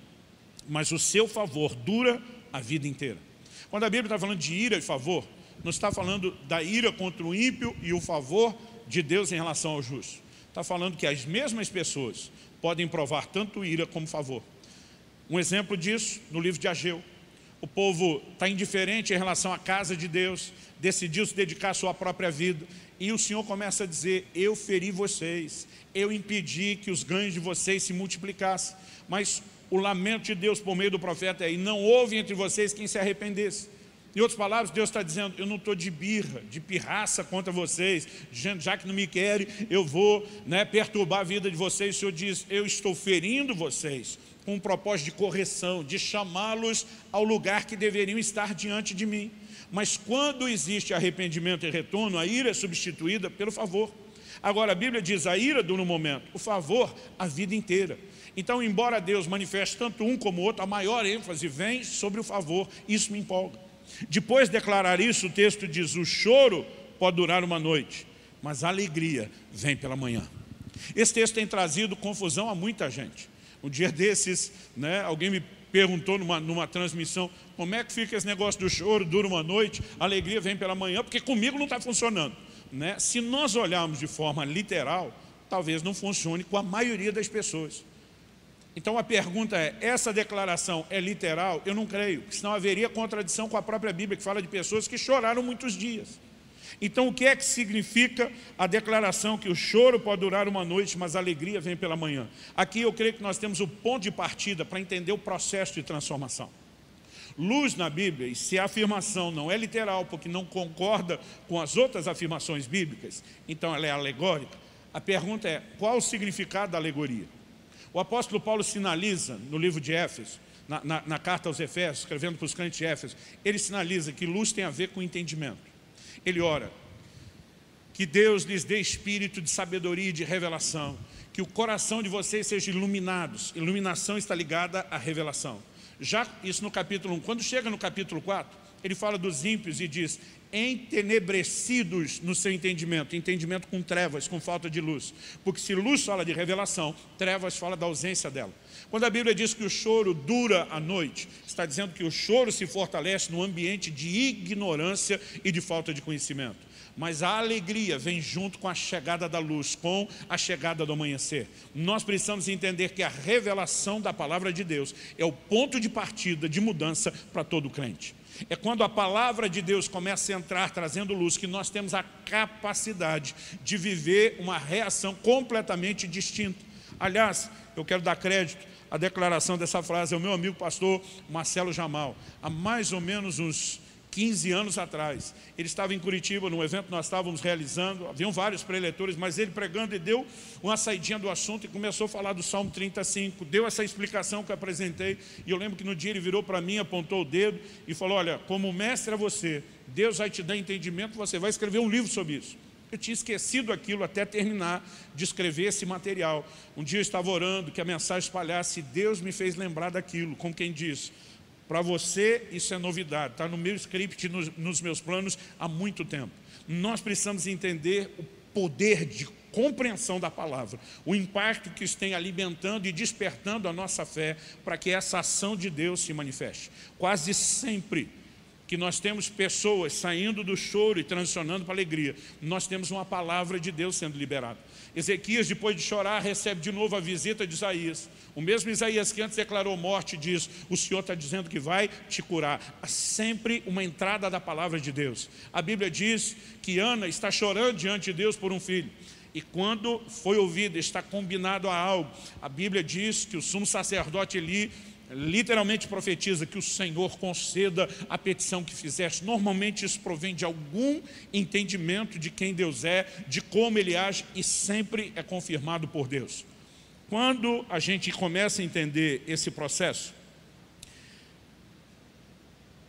mas o seu favor dura a vida inteira. Quando a Bíblia está falando de ira e favor, não está falando da ira contra o ímpio e o favor de Deus em relação ao justo. Está falando que as mesmas pessoas podem provar tanto ira como favor. Um exemplo disso no livro de Ageu. O povo está indiferente em relação à casa de Deus, decidiu se dedicar à sua própria vida. E o Senhor começa a dizer, eu feri vocês, eu impedi que os ganhos de vocês se multiplicassem. Mas o lamento de Deus por meio do profeta é, e não houve entre vocês quem se arrependesse. Em outras palavras, Deus está dizendo, eu não estou de birra, de pirraça contra vocês, dizendo, já que não me querem, eu vou né, perturbar a vida de vocês. O Senhor diz, eu estou ferindo vocês com um propósito de correção, de chamá-los ao lugar que deveriam estar diante de mim. Mas quando existe arrependimento e retorno, a ira é substituída pelo favor. Agora, a Bíblia diz, a ira dura um momento, o favor, a vida inteira. Então, embora Deus manifeste tanto um como outro, a maior ênfase vem sobre o favor. Isso me empolga. Depois de declarar isso, o texto diz, o choro pode durar uma noite, mas a alegria vem pela manhã. Esse texto tem trazido confusão a muita gente. Um dia desses, né, alguém me perguntou numa, numa transmissão, como é que fica esse negócio do choro, dura uma noite, a alegria vem pela manhã, porque comigo não está funcionando. Né? Se nós olharmos de forma literal, talvez não funcione com a maioria das pessoas. Então a pergunta é, essa declaração é literal? Eu não creio, senão haveria contradição com a própria Bíblia, que fala de pessoas que choraram muitos dias. Então o que é que significa a declaração que o choro pode durar uma noite, mas a alegria vem pela manhã? Aqui eu creio que nós temos o ponto de partida para entender o processo de transformação. Luz na Bíblia, e se a afirmação não é literal, porque não concorda com as outras afirmações bíblicas, então ela é alegórica, a pergunta é, qual o significado da alegoria? O apóstolo Paulo sinaliza no livro de Éfeso, na, na, na carta aos Efésios, escrevendo para os crentes de Éfeso, ele sinaliza que luz tem a ver com entendimento. Ele ora, que Deus lhes dê espírito de sabedoria e de revelação, que o coração de vocês seja iluminado. Iluminação está ligada à revelação. Já isso no capítulo 1. Quando chega no capítulo 4, ele fala dos ímpios e diz, entenebrecidos no seu entendimento, entendimento com trevas, com falta de luz. Porque se luz fala de revelação, trevas fala da ausência dela. Quando a Bíblia diz que o choro dura a noite, está dizendo que o choro se fortalece no ambiente de ignorância e de falta de conhecimento. Mas a alegria vem junto com a chegada da luz, com a chegada do amanhecer. Nós precisamos entender que a revelação da palavra de Deus é o ponto de partida, de mudança para todo crente. É quando a palavra de Deus começa a entrar trazendo luz que nós temos a capacidade de viver uma reação completamente distinta. Aliás, eu quero dar crédito à declaração dessa frase ao meu amigo pastor Marcelo Jamal. Há mais ou menos uns 15 anos atrás. Ele estava em Curitiba, num evento que nós estávamos realizando, haviam vários preletores, mas ele pregando e deu uma saidinha do assunto e começou a falar do Salmo 35, deu essa explicação que eu apresentei, e eu lembro que no dia ele virou para mim, apontou o dedo e falou, olha, como mestre a você, Deus vai te dar entendimento, você vai escrever um livro sobre isso. Eu tinha esquecido aquilo até terminar de escrever esse material. Um dia eu estava orando que a mensagem espalhasse, Deus me fez lembrar daquilo, como quem diz, para você, isso é novidade, está no meu script, nos, nos meus planos há muito tempo. Nós precisamos entender o poder de compreensão da palavra, o impacto que isso tem alimentando e despertando a nossa fé para que essa ação de Deus se manifeste. Quase sempre que nós temos pessoas saindo do choro e transicionando para alegria, nós temos uma palavra de Deus sendo liberada. Ezequias, depois de chorar, recebe de novo a visita de Isaías. O mesmo Isaías que antes declarou morte diz, o Senhor está dizendo que vai te curar. Há sempre uma entrada da palavra de Deus. A Bíblia diz que Ana está chorando diante de Deus por um filho. E quando foi ouvido, está combinado a algo. A Bíblia diz que o sumo sacerdote Eli literalmente profetiza que o Senhor conceda a petição que fizeste. Normalmente isso provém de algum entendimento de quem Deus é, de como Ele age e sempre é confirmado por Deus. Quando a gente começa a entender esse processo,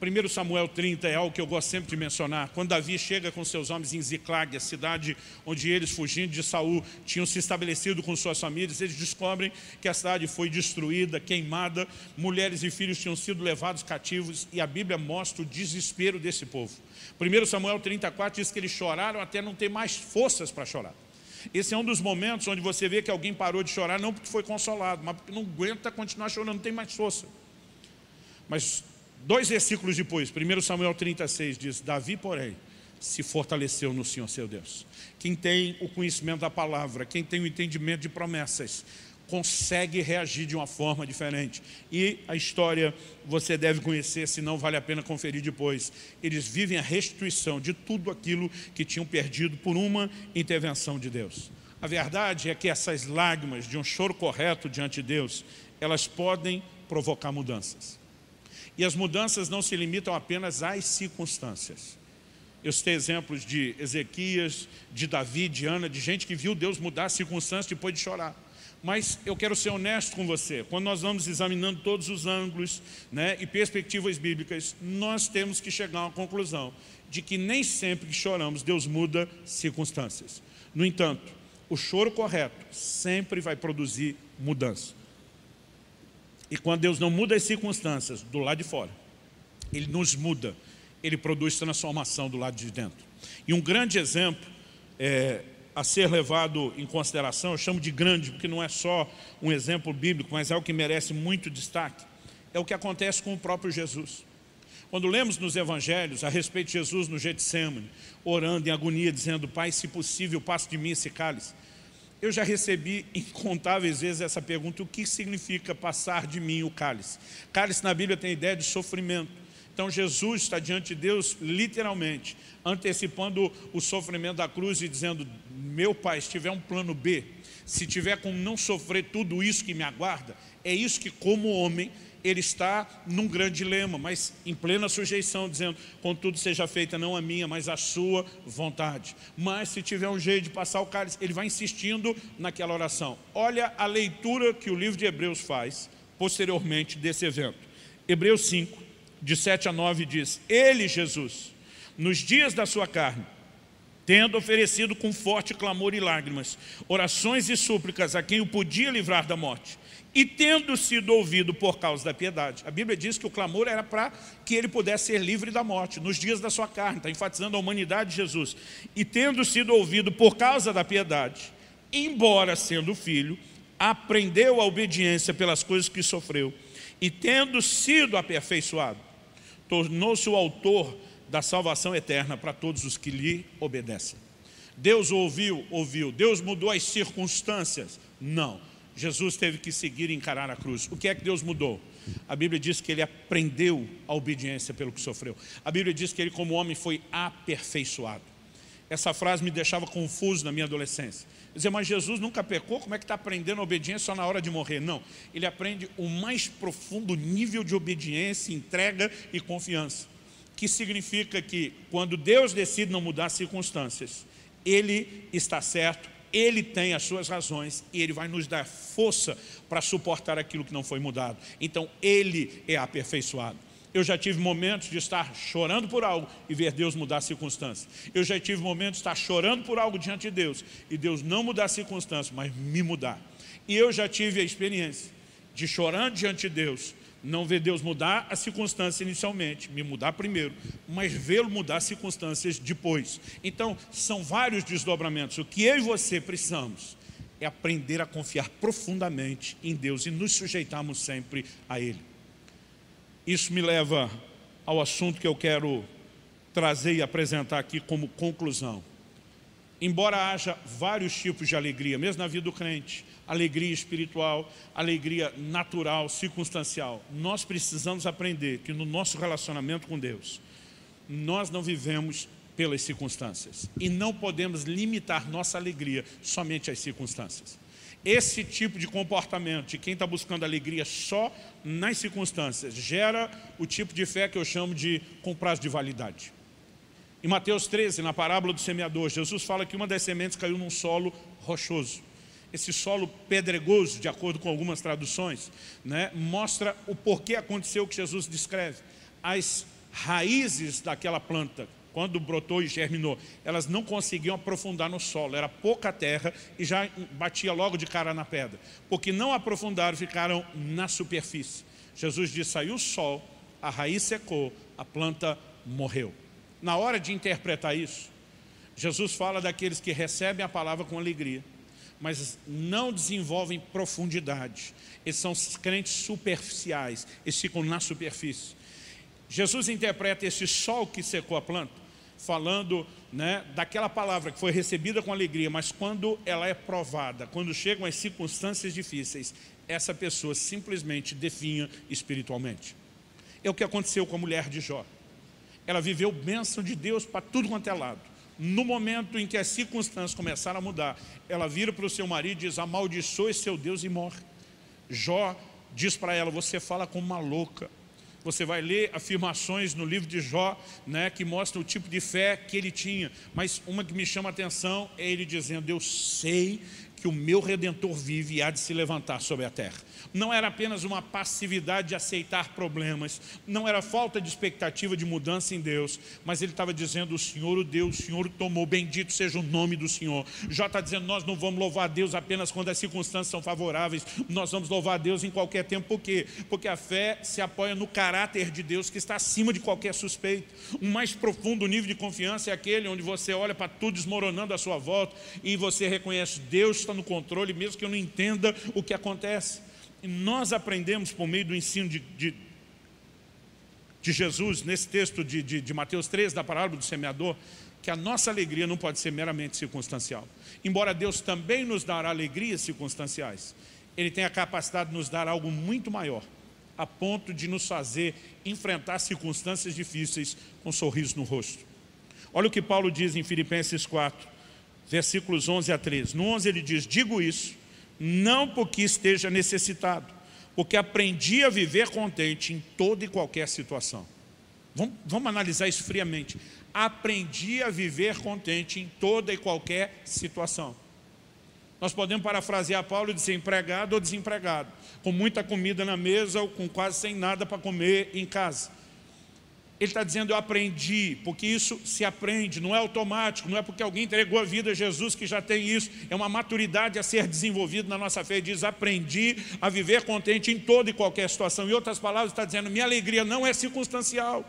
1 Samuel 30 é algo que eu gosto sempre de mencionar. Quando Davi chega com seus homens em Ziclag, a cidade onde eles, fugindo de Saul, tinham se estabelecido com suas famílias, eles descobrem que a cidade foi destruída, queimada, mulheres e filhos tinham sido levados cativos, e a Bíblia mostra o desespero desse povo. 1 Samuel 34 diz que eles choraram até não ter mais forças para chorar. Esse é um dos momentos onde você vê que alguém parou de chorar, não porque foi consolado, mas porque não aguenta continuar chorando, não tem mais força. Mas Dois versículos depois, 1 Samuel 36 diz, Davi, porém, se fortaleceu no Senhor seu Deus. Quem tem o conhecimento da palavra, quem tem o entendimento de promessas, consegue reagir de uma forma diferente. E a história você deve conhecer, senão vale a pena conferir depois. Eles vivem a restituição de tudo aquilo que tinham perdido por uma intervenção de Deus. A verdade é que essas lágrimas de um choro correto diante de Deus, elas podem provocar mudanças. E as mudanças não se limitam apenas às circunstâncias. Eu citei exemplos de Ezequias, de Davi, de Ana, de gente que viu Deus mudar as circunstâncias depois de chorar. Mas eu quero ser honesto com você. Quando nós vamos examinando todos os ângulos né, e perspectivas bíblicas, nós temos que chegar a uma conclusão de que nem sempre que choramos Deus muda circunstâncias. No entanto, o choro correto sempre vai produzir mudança. E quando Deus não muda as circunstâncias do lado de fora, Ele nos muda, Ele produz transformação do lado de dentro. E um grande exemplo é, a ser levado em consideração, eu chamo de grande, porque não é só um exemplo bíblico, mas é o que merece muito destaque, é o que acontece com o próprio Jesus. Quando lemos nos evangelhos a respeito de Jesus no Getsemane, orando em agonia, dizendo, Pai, se possível, passe de mim esse cálice. Eu já recebi incontáveis vezes essa pergunta, o que significa passar de mim o cálice? Cálice na Bíblia tem ideia de sofrimento. Então Jesus está diante de Deus literalmente, antecipando o sofrimento da cruz e dizendo, meu pai, se tiver um plano B, se tiver como não sofrer tudo isso que me aguarda, é isso que como homem ele está num grande dilema, mas em plena sujeição, dizendo, contudo seja feita não a minha, mas a sua vontade. Mas se tiver um jeito de passar o cálice, ele vai insistindo naquela oração. Olha a leitura que o livro de Hebreus faz, posteriormente desse evento. Hebreus 5, de 7 a 9 diz, Ele, Jesus, nos dias da sua carne, tendo oferecido com forte clamor e lágrimas, orações e súplicas a quem o podia livrar da morte, e tendo sido ouvido por causa da piedade. A Bíblia diz que o clamor era para que ele pudesse ser livre da morte, nos dias da sua carne, está enfatizando a humanidade de Jesus. E tendo sido ouvido por causa da piedade, embora sendo filho, aprendeu a obediência pelas coisas que sofreu, e tendo sido aperfeiçoado, tornou-se o autor da salvação eterna para todos os que lhe obedecem. Deus ouviu, ouviu. Deus mudou as circunstâncias? Não Jesus teve que seguir e encarar a cruz. O que é que Deus mudou? A Bíblia diz que ele aprendeu a obediência pelo que sofreu. A Bíblia diz que ele como homem foi aperfeiçoado. Essa frase me deixava confuso na minha adolescência. Dizer, mas Jesus nunca pecou, como é que está aprendendo a obediência só na hora de morrer? Não, ele aprende o mais profundo nível de obediência, entrega e confiança que significa que quando Deus decide não mudar as circunstâncias, Ele está certo, Ele tem as suas razões e Ele vai nos dar força para suportar aquilo que não foi mudado. Então, Ele é aperfeiçoado. Eu já tive momentos de estar chorando por algo e ver Deus mudar a circunstância. Eu já tive momentos de estar chorando por algo diante de Deus e Deus não mudar a circunstância, mas me mudar. E eu já tive a experiência de chorando diante de Deus, não ver Deus mudar a circunstância inicialmente, me mudar primeiro, mas vê-lo mudar as circunstâncias depois. Então, são vários desdobramentos. O que eu e você precisamos é aprender a confiar profundamente em Deus e nos sujeitarmos sempre a Ele. Isso me leva ao assunto que eu quero trazer e apresentar aqui como conclusão. Embora haja vários tipos de alegria, mesmo na vida do crente, alegria espiritual, alegria natural, circunstancial, nós precisamos aprender que no nosso relacionamento com Deus, nós não vivemos pelas circunstâncias e não podemos limitar nossa alegria somente às circunstâncias. Esse tipo de comportamento de quem está buscando alegria só nas circunstâncias gera o tipo de fé que eu chamo de com prazo de validade. Em Mateus 13, na parábola do semeador, Jesus fala que uma das sementes caiu num solo rochoso. Esse solo pedregoso, de acordo com algumas traduções, né, mostra o porquê aconteceu o que Jesus descreve. As raízes daquela planta quando brotou e germinou, elas não conseguiam aprofundar no solo, era pouca terra e já batia logo de cara na pedra, porque não aprofundaram, ficaram na superfície. Jesus disse, saiu o sol, a raiz secou, a planta morreu. Na hora de interpretar isso, Jesus fala daqueles que recebem a palavra com alegria, mas não desenvolvem profundidade. Eles são crentes superficiais, eles ficam na superfície. Jesus interpreta esse sol que secou a planta falando né, daquela palavra que foi recebida com alegria, mas quando ela é provada, quando chegam as circunstâncias difíceis, essa pessoa simplesmente definha espiritualmente. É o que aconteceu com a mulher de Jó. Ela viveu bênção de Deus para tudo quanto é lado. No momento em que as circunstâncias começaram a mudar, ela vira para o seu marido e diz, amaldiçoe seu Deus e morre. Jó diz para ela, você fala como uma louca. Você vai ler afirmações no livro de Jó, né, que mostram o tipo de fé que ele tinha. Mas uma que me chama a atenção é ele dizendo, eu sei que o meu Redentor vive e há de se levantar sobre a terra. Não era apenas uma passividade de aceitar problemas, não era falta de expectativa de mudança em Deus, mas ele estava dizendo, o Senhor o Deus, o Senhor o tomou, bendito seja o nome do Senhor. Já está dizendo, nós não vamos louvar a Deus apenas quando as circunstâncias são favoráveis, nós vamos louvar a Deus em qualquer tempo, por quê? Porque a fé se apoia no caráter de Deus que está acima de qualquer suspeito. O mais profundo nível de confiança é aquele onde você olha para tudo desmoronando à sua volta e você reconhece, Deus está no controle, mesmo que eu não entenda o que acontece. E nós aprendemos por meio do ensino de, de, de Jesus, nesse texto de, de, de Mateus 13, da parábola do semeador, que a nossa alegria não pode ser meramente circunstancial. Embora Deus também nos dará alegrias circunstanciais, Ele tem a capacidade de nos dar algo muito maior, a ponto de nos fazer enfrentar circunstâncias difíceis com um sorriso no rosto. Olha o que Paulo diz em Filipenses 4, versículos 11 a 13. No 11 ele diz, digo isso, não porque esteja necessitado, porque aprendi a viver contente em toda e qualquer situação. Vamos, vamos analisar isso friamente. Aprendi a viver contente em toda e qualquer situação. Nós podemos parafrasear Paulo e dizer empregado ou desempregado, com muita comida na mesa ou com quase sem nada para comer em casa. Ele está dizendo, eu aprendi, porque isso se aprende, não é automático, não é porque alguém entregou a vida a Jesus que já tem isso, é uma maturidade a ser desenvolvida na nossa fé. Ele diz, aprendi a viver contente em toda e qualquer situação. Em outras palavras, está dizendo, minha alegria não é circunstancial.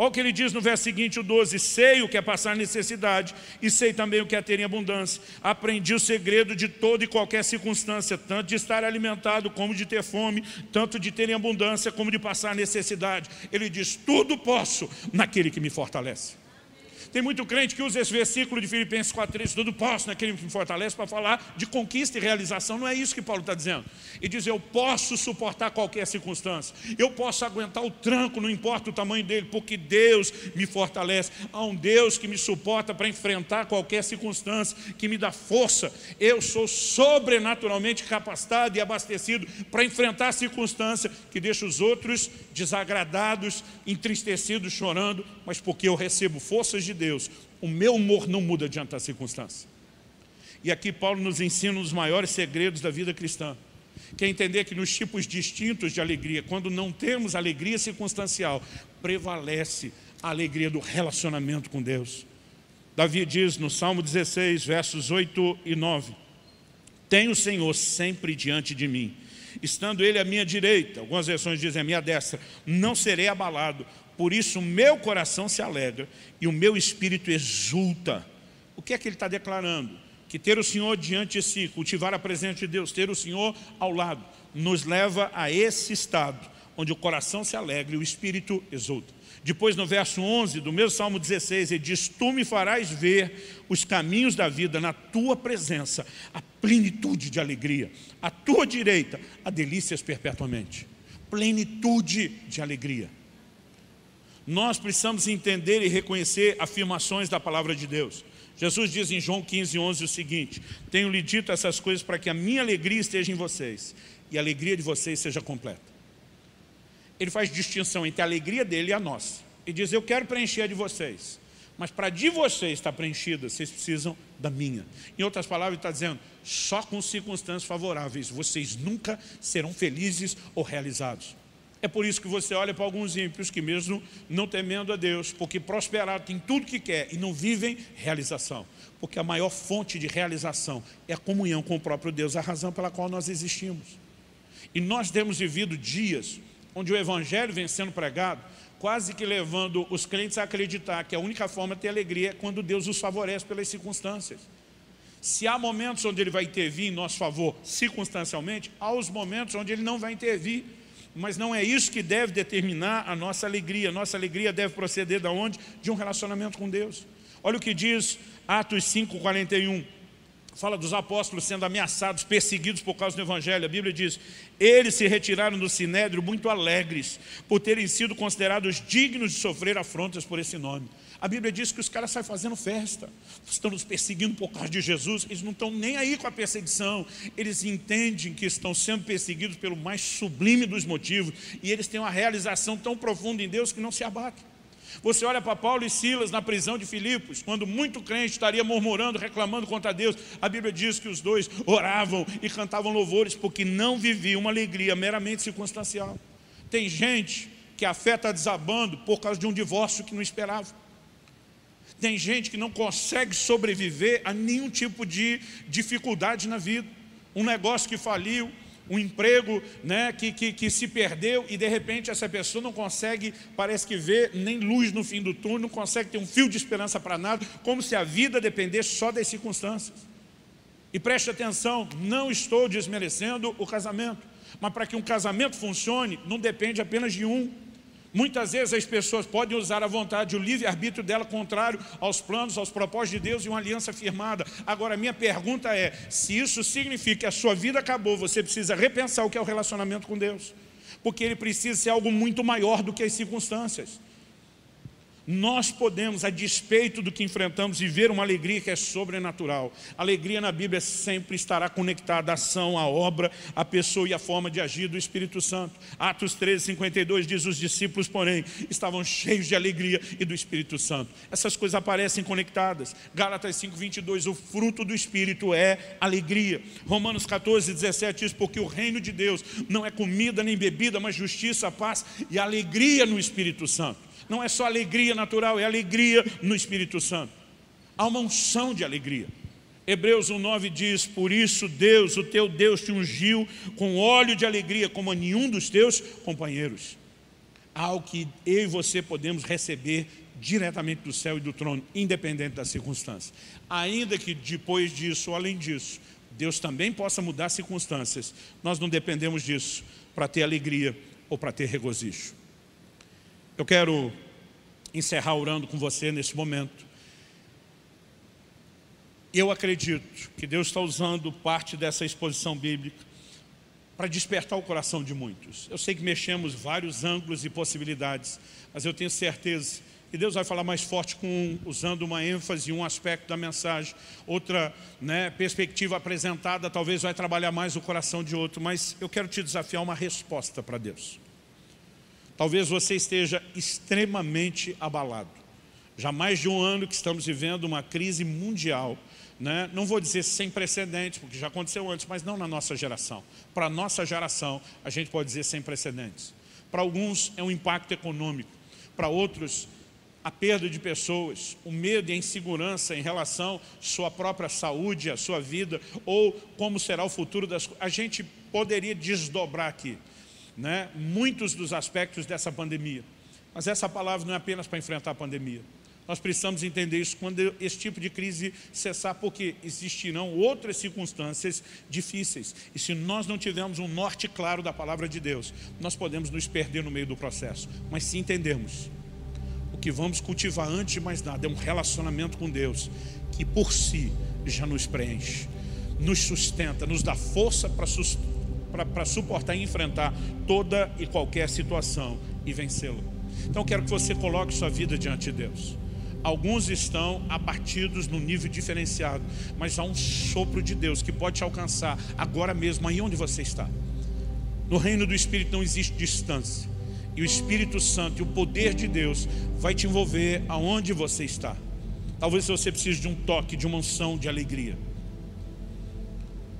Olha o que ele diz no verso seguinte, o 12, sei o que é passar necessidade e sei também o que é ter em abundância. Aprendi o segredo de toda e qualquer circunstância, tanto de estar alimentado como de ter fome, tanto de ter em abundância como de passar necessidade. Ele diz, tudo posso naquele que me fortalece. Tem muito crente que usa esse versículo de Filipenses 4,3, tudo posso naquele que me fortalece, para falar de conquista e realização. Não é isso que Paulo está dizendo. E diz, eu posso suportar qualquer circunstância. Eu posso aguentar o tranco, não importa o tamanho dele, porque Deus me fortalece. Há um Deus que me suporta para enfrentar qualquer circunstância, que me dá força. Eu sou sobrenaturalmente capacitado e abastecido para enfrentar a circunstância que deixa os outros desagradados, entristecidos, chorando, mas porque eu recebo forças de Deus, o meu humor não muda diante da circunstância. E aqui Paulo nos ensina dos maiores segredos da vida cristã, que é entender que nos tipos distintos de alegria, quando não temos alegria circunstancial, prevalece a alegria do relacionamento com Deus. Davi diz no Salmo 16, versos 8 e 9, Tem o Senhor sempre diante de mim, estando Ele à minha direita, algumas versões dizem à minha destra, não serei abalado, por isso meu coração se alegra e o meu espírito exulta. O que é que ele está declarando? Que ter o Senhor diante de si, cultivar a presença de Deus, ter o Senhor ao lado, nos leva a esse estado, onde o coração se alegra e o espírito exulta. Depois no verso 11 do mesmo Salmo 16, ele diz, Tu me farás ver os caminhos da vida na Tua presença, a plenitude de alegria. À Tua direita, a delícias perpetuamente. Plenitude de alegria. Nós precisamos entender e reconhecer afirmações da palavra de Deus. Jesus diz em João 15, 11 o seguinte, Tenho-lhe dito essas coisas para que a minha alegria esteja em vocês e a alegria de vocês seja completa ele faz distinção entre a alegria dele e a nossa. E diz, eu quero preencher a de vocês. Mas para de vocês estar preenchida, vocês precisam da minha. Em outras palavras, ele está dizendo, só com circunstâncias favoráveis, vocês nunca serão felizes ou realizados. É por isso que você olha para alguns ímpios que mesmo não temendo a Deus, porque prosperaram, tem tudo que quer e não vivem realização. Porque a maior fonte de realização é a comunhão com o próprio Deus, a razão pela qual nós existimos. E nós temos vivido dias onde o evangelho vem sendo pregado, quase que levando os crentes a acreditar que a única forma de ter alegria é quando Deus os favorece pelas circunstâncias. Se há momentos onde ele vai intervir em nosso favor circunstancialmente, há os momentos onde ele não vai intervir. Mas não é isso que deve determinar a nossa alegria. Nossa alegria deve proceder de onde? De um relacionamento com Deus. Olha o que diz Atos 5, 41 fala dos apóstolos sendo ameaçados, perseguidos por causa do Evangelho. A Bíblia diz, eles se retiraram do Sinédrio muito alegres, por terem sido considerados dignos de sofrer afrontas por esse nome. A Bíblia diz que os caras saem fazendo festa, estão nos perseguindo por causa de Jesus, eles não estão nem aí com a perseguição, eles entendem que estão sendo perseguidos pelo mais sublime dos motivos, e eles têm uma realização tão profunda em Deus que não se abatem. Você olha para Paulo e Silas na prisão de Filipos, quando muito crente estaria murmurando, reclamando contra Deus, a Bíblia diz que os dois oravam e cantavam louvores, porque não viviam uma alegria meramente circunstancial. Tem gente que a fé está desabando por causa de um divórcio que não esperava. Tem gente que não consegue sobreviver a nenhum tipo de dificuldade na vida. Um negócio que faliu, um emprego né, que, que, que, se perdeu e de repente essa pessoa não consegue, parece que ver nem luz no fim do túnel, não consegue ter um fio de esperança para nada, como se a vida dependesse só das circunstâncias. E preste atenção, não estou desmerecendo o casamento, mas para que um casamento funcione, não depende apenas de um, Muitas vezes as pessoas podem usar a vontade, o livre-arbítrio dela contrário aos planos, aos propósitos de Deus e uma aliança firmada. Agora, minha pergunta é, se isso significa que a sua vida acabou, você precisa repensar o que é o relacionamento com Deus. Porque ele precisa ser algo muito maior do que as circunstâncias nós podemos, a despeito do que enfrentamos, viver uma alegria que é sobrenatural. Alegria na Bíblia sempre estará conectada à ação, à obra, à pessoa e à forma de agir do Espírito Santo. Atos 13, 52 diz, os discípulos, porém, estavam cheios de alegria e do Espírito Santo. Essas coisas aparecem conectadas. Gálatas 5, 22, o fruto do Espírito é alegria. Romanos 14, 17 diz, porque o reino de Deus não é comida nem bebida, mas justiça, paz e alegria no Espírito Santo não é só alegria natural, é alegria no Espírito Santo. Há uma unção de alegria. Hebreus 1,9 diz, por isso Deus, o teu Deus, te ungiu com óleo de alegria, como a nenhum dos teus companheiros. Algo que eu e você podemos receber diretamente do céu e do trono, independente das circunstâncias. Ainda que depois disso, além disso, Deus também possa mudar circunstâncias, nós não dependemos disso para ter alegria ou para ter regozijo. Eu quero encerrar orando com você nesse momento Eu acredito que Deus está usando parte dessa exposição bíblica para despertar o coração de muitos. Eu sei que mexemos vários ângulos e possibilidades, mas eu tenho certeza que Deus vai falar mais forte com usando uma ênfase, um aspecto da mensagem, outra né, perspectiva apresentada, talvez vai trabalhar mais o coração de outro, mas eu quero te desafiar uma resposta para Deus. Talvez você esteja extremamente abalado. Já mais de um ano que estamos vivendo uma crise mundial, né? não vou dizer sem precedentes, porque já aconteceu antes, mas não na nossa geração. Para a nossa geração, a gente pode dizer sem precedentes. Para alguns é um impacto econômico, para outros a perda de pessoas, o medo e a insegurança em relação à sua própria saúde, à sua vida, ou como será o futuro das A gente poderia desdobrar aqui né, muitos dos aspectos dessa pandemia. Mas essa palavra não é apenas para enfrentar a pandemia. Nós precisamos entender isso quando esse tipo de crise cessar, porque existirão outras circunstâncias difíceis. E se nós não tivermos um norte claro da palavra de Deus, nós podemos nos perder no meio do processo. Mas se entendermos, o que vamos cultivar antes de mais nada é um relacionamento com Deus, que por si já nos preenche, nos sustenta, nos dá força para suportar e enfrentar toda e qualquer situação e vencê-la. Então quero que você coloque sua vida diante de Deus. Alguns estão abatidos num nível diferenciado, mas há um sopro de Deus que pode te alcançar agora mesmo, aí onde você está. No reino do Espírito não existe distância. E o Espírito Santo e o poder de Deus vai te envolver aonde você está. Talvez você precise de um toque, de uma unção de alegria.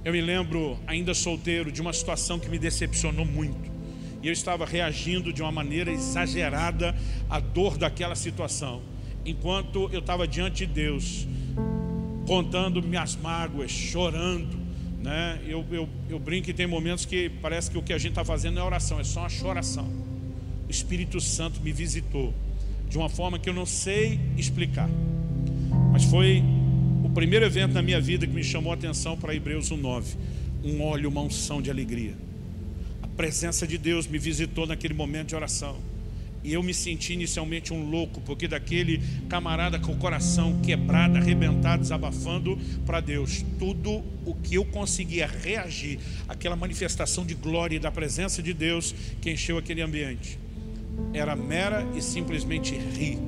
Eu me lembro, ainda solteiro, de uma situação que me decepcionou muito. E eu estava reagindo de uma maneira exagerada à dor daquela situação enquanto eu estava diante de Deus, contando minhas mágoas, chorando, né? Eu, eu, eu brinco que tem momentos que parece que o que a gente está fazendo é oração, é só uma choração. O Espírito Santo me visitou de uma forma que eu não sei explicar. Mas foi o primeiro evento na minha vida que me chamou a atenção para Hebreus 1,9. Um óleo, uma unção de alegria. A presença de Deus me visitou naquele momento de oração. E eu me senti inicialmente um louco, porque daquele camarada com o coração quebrado, arrebentado, desabafando para Deus, tudo o que eu conseguia reagir, aquela manifestação de glória e da presença de Deus que encheu aquele ambiente, era mera e simplesmente rir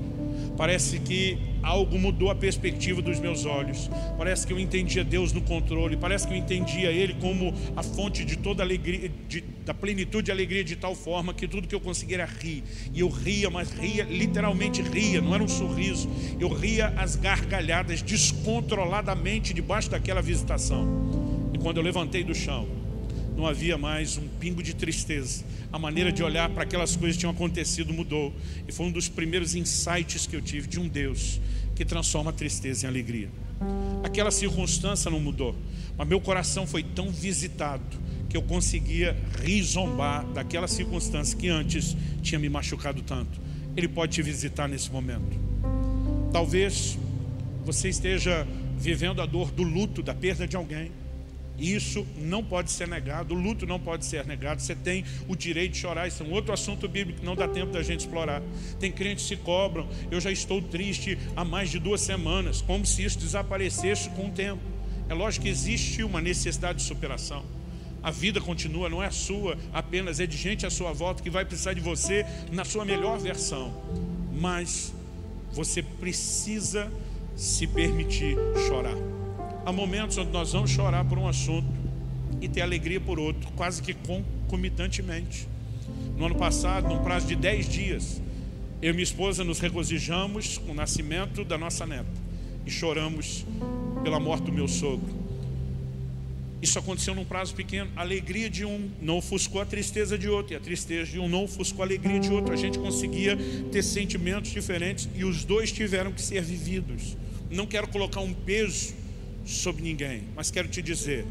Parece que algo mudou a perspectiva dos meus olhos. Parece que eu entendia Deus no controle. Parece que eu entendia Ele como a fonte de toda alegria, de, da plenitude de alegria, de tal forma que tudo que eu conseguia era rir. E eu ria, mas ria, literalmente ria, não era um sorriso. Eu ria as gargalhadas descontroladamente debaixo daquela visitação. E quando eu levantei do chão, não havia mais um pingo de tristeza. A maneira de olhar para aquelas coisas que tinham acontecido mudou. E foi um dos primeiros insights que eu tive de um Deus que transforma a tristeza em alegria. Aquela circunstância não mudou, mas meu coração foi tão visitado que eu conseguia risombar daquela circunstância que antes tinha me machucado tanto. Ele pode te visitar nesse momento. Talvez você esteja vivendo a dor do luto, da perda de alguém. Isso não pode ser negado, o luto não pode ser negado. Você tem o direito de chorar. Isso é um outro assunto bíblico que não dá tempo da gente explorar. Tem crentes que se cobram. Eu já estou triste há mais de duas semanas, como se isso desaparecesse com o tempo. É lógico que existe uma necessidade de superação. A vida continua, não é sua apenas, é de gente à sua volta que vai precisar de você na sua melhor versão. Mas você precisa se permitir chorar. Há momentos onde nós vamos chorar por um assunto e ter alegria por outro, quase que concomitantemente. No ano passado, num prazo de 10 dias, eu e minha esposa nos regozijamos com o nascimento da nossa neta e choramos pela morte do meu sogro. Isso aconteceu num prazo pequeno. A alegria de um não ofuscou a tristeza de outro, e a tristeza de um não ofuscou a alegria de outro. A gente conseguia ter sentimentos diferentes e os dois tiveram que ser vividos. Não quero colocar um peso sobre ninguém, mas quero te dizer,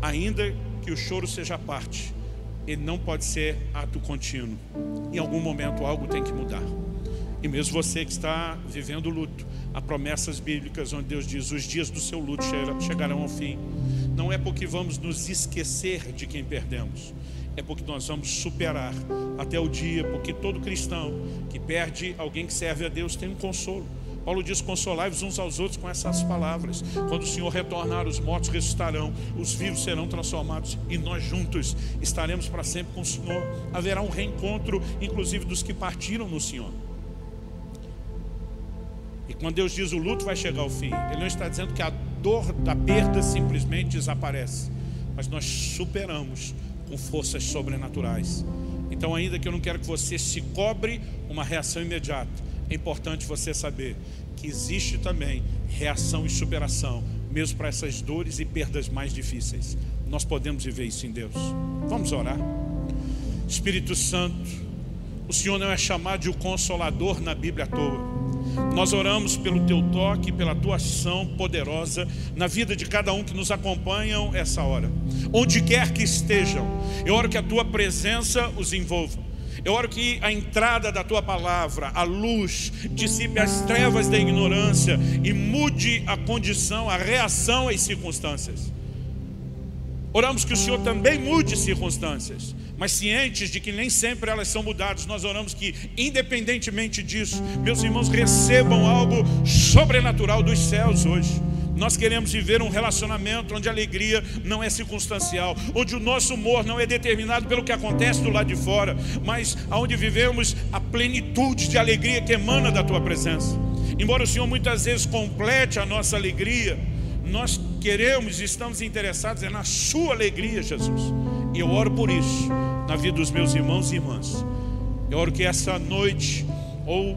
ainda que o choro seja parte, ele não pode ser ato contínuo. Em algum momento algo tem que mudar. E mesmo você que está vivendo luto, há promessas bíblicas onde Deus diz: os dias do seu luto chegarão ao fim. Não é porque vamos nos esquecer de quem perdemos, é porque nós vamos superar até o dia, porque todo cristão que perde alguém que serve a Deus tem um consolo. Paulo diz: consolai-vos uns aos outros com essas palavras. Quando o Senhor retornar, os mortos ressuscitarão, os vivos serão transformados e nós juntos estaremos para sempre com o Senhor. Haverá um reencontro, inclusive dos que partiram no Senhor. E quando Deus diz o luto vai chegar ao fim, Ele não está dizendo que a dor da perda simplesmente desaparece, mas nós superamos com forças sobrenaturais. Então, ainda que eu não quero que você se cobre uma reação imediata, é importante você saber que existe também reação e superação, mesmo para essas dores e perdas mais difíceis. Nós podemos viver isso em Deus. Vamos orar. Espírito Santo, o Senhor não é chamado de o consolador na Bíblia à toa. Nós oramos pelo teu toque, pela tua ação poderosa na vida de cada um que nos acompanham essa hora. Onde quer que estejam, eu oro que a tua presença os envolva. Eu oro que a entrada da tua palavra, a luz, dissipe as trevas da ignorância e mude a condição, a reação às circunstâncias. Oramos que o Senhor também mude circunstâncias, mas cientes de que nem sempre elas são mudadas, nós oramos que, independentemente disso, meus irmãos recebam algo sobrenatural dos céus hoje. Nós queremos viver um relacionamento onde a alegria não é circunstancial, onde o nosso humor não é determinado pelo que acontece do lado de fora, mas onde vivemos a plenitude de alegria que emana da tua presença. Embora o Senhor muitas vezes complete a nossa alegria, nós queremos e estamos interessados é na sua alegria, Jesus. E eu oro por isso na vida dos meus irmãos e irmãs. Eu oro que essa noite ou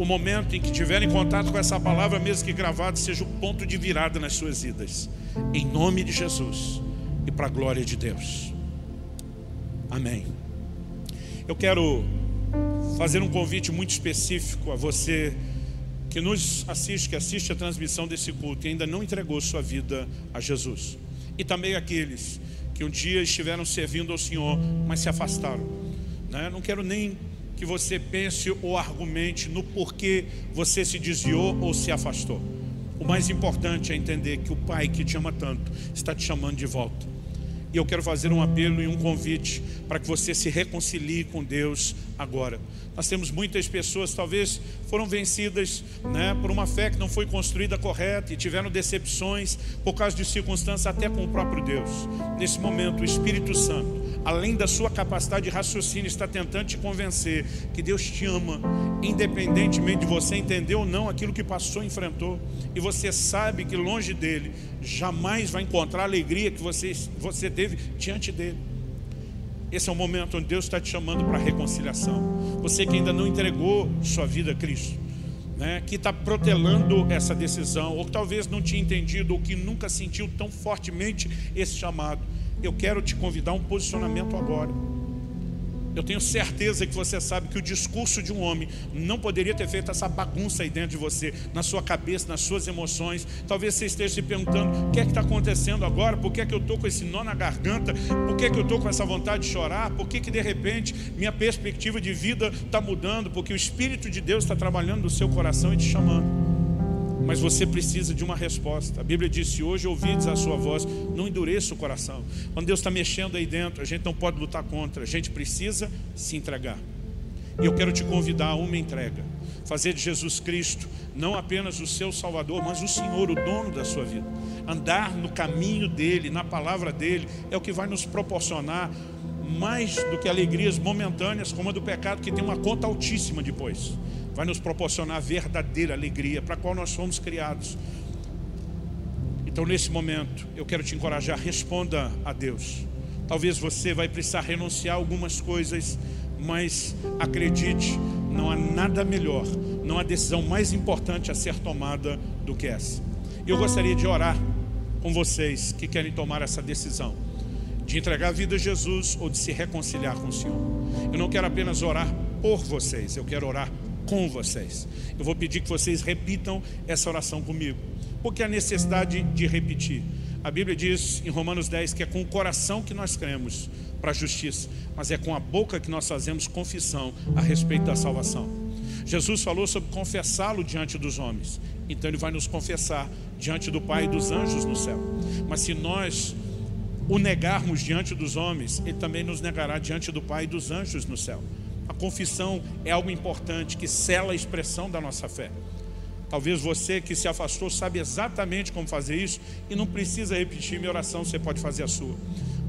o momento em que tiverem contato com essa palavra, mesmo que gravada, seja o ponto de virada nas suas vidas. Em nome de Jesus e para a glória de Deus. Amém. Eu quero fazer um convite muito específico a você que nos assiste, que assiste a transmissão desse culto e ainda não entregou sua vida a Jesus. E também aqueles que um dia estiveram servindo ao Senhor, mas se afastaram. Né? Não quero nem que você pense ou argumente no porquê você se desviou ou se afastou. O mais importante é entender que o Pai que te ama tanto está te chamando de volta. E eu quero fazer um apelo e um convite para que você se reconcilie com Deus agora. Nós temos muitas pessoas, talvez foram vencidas né, por uma fé que não foi construída correta e tiveram decepções por causa de circunstâncias até com o próprio Deus. Nesse momento, o Espírito Santo, além da sua capacidade de raciocínio, está tentando te convencer que Deus te ama, independentemente de você entender ou não aquilo que passou enfrentou. E você sabe que longe dele jamais vai encontrar a alegria que você, você teve diante dele. Esse é o momento onde Deus está te chamando para a reconciliação. Você que ainda não entregou sua vida a Cristo, né, que está protelando essa decisão, ou que talvez não tinha entendido, ou que nunca sentiu tão fortemente esse chamado, eu quero te convidar a um posicionamento agora. Eu tenho certeza que você sabe que o discurso de um homem não poderia ter feito essa bagunça aí dentro de você, na sua cabeça, nas suas emoções. Talvez você esteja se perguntando: o que é que está acontecendo agora? Por que é que eu estou com esse nó na garganta? Por que é que eu estou com essa vontade de chorar? Por que, que de repente minha perspectiva de vida está mudando? Porque o Espírito de Deus está trabalhando no seu coração e te chamando mas você precisa de uma resposta. A Bíblia diz: se hoje ouvides a sua voz, não endureça o coração. Quando Deus está mexendo aí dentro, a gente não pode lutar contra, a gente precisa se entregar. E eu quero te convidar a uma entrega. Fazer de Jesus Cristo não apenas o seu Salvador, mas o Senhor, o dono da sua vida. Andar no caminho dele, na palavra dele, é o que vai nos proporcionar mais do que alegrias momentâneas, como a do pecado, que tem uma conta altíssima depois vai nos proporcionar a verdadeira alegria para a qual nós fomos criados. Então, nesse momento, eu quero te encorajar, responda a Deus. Talvez você vai precisar renunciar a algumas coisas, mas acredite, não há nada melhor, não há decisão mais importante a ser tomada do que essa. Eu gostaria de orar com vocês que querem tomar essa decisão de entregar a vida a Jesus ou de se reconciliar com o Senhor. Eu não quero apenas orar por vocês, eu quero orar com vocês. Eu vou pedir que vocês repitam essa oração comigo. Porque a necessidade de repetir. A Bíblia diz em Romanos 10 que é com o coração que nós cremos para a justiça, mas é com a boca que nós fazemos confissão a respeito da salvação. Jesus falou sobre confessá-lo diante dos homens, então ele vai nos confessar diante do Pai e dos anjos no céu. Mas se nós o negarmos diante dos homens, ele também nos negará diante do Pai e dos anjos no céu confissão é algo importante que sela a expressão da nossa fé. Talvez você que se afastou sabe exatamente como fazer isso e não precisa repetir minha oração, você pode fazer a sua.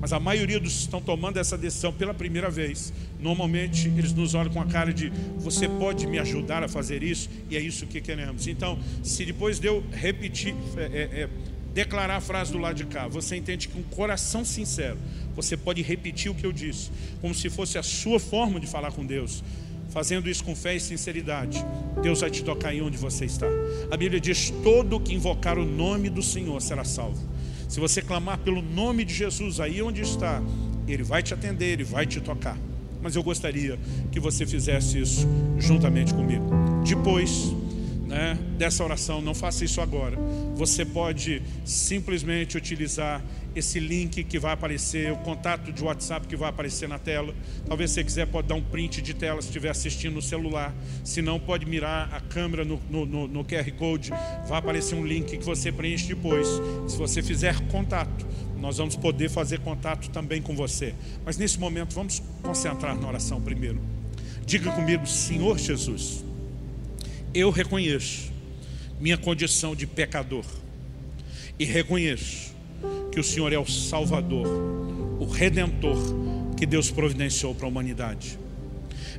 Mas a maioria dos que estão tomando essa decisão pela primeira vez, normalmente eles nos olham com a cara de você pode me ajudar a fazer isso? E é isso que queremos. Então, se depois de eu repetir, é, é, é, declarar a frase do lado de cá, você entende que com um coração sincero, você pode repetir o que eu disse, como se fosse a sua forma de falar com Deus. Fazendo isso com fé e sinceridade, Deus vai te tocar aí onde você está. A Bíblia diz: todo que invocar o nome do Senhor será salvo. Se você clamar pelo nome de Jesus aí onde está, Ele vai te atender, Ele vai te tocar. Mas eu gostaria que você fizesse isso juntamente comigo. Depois né, dessa oração, não faça isso agora. Você pode simplesmente utilizar esse link que vai aparecer, o contato de WhatsApp que vai aparecer na tela. Talvez você quiser pode dar um print de tela se estiver assistindo no celular. Se não, pode mirar a câmera no, no, no, no QR Code. Vai aparecer um link que você preenche depois. Se você fizer contato, nós vamos poder fazer contato também com você. Mas nesse momento, vamos concentrar na oração primeiro. Diga comigo, Senhor Jesus, eu reconheço minha condição de pecador e reconheço que o Senhor é o Salvador, o Redentor que Deus providenciou para a humanidade.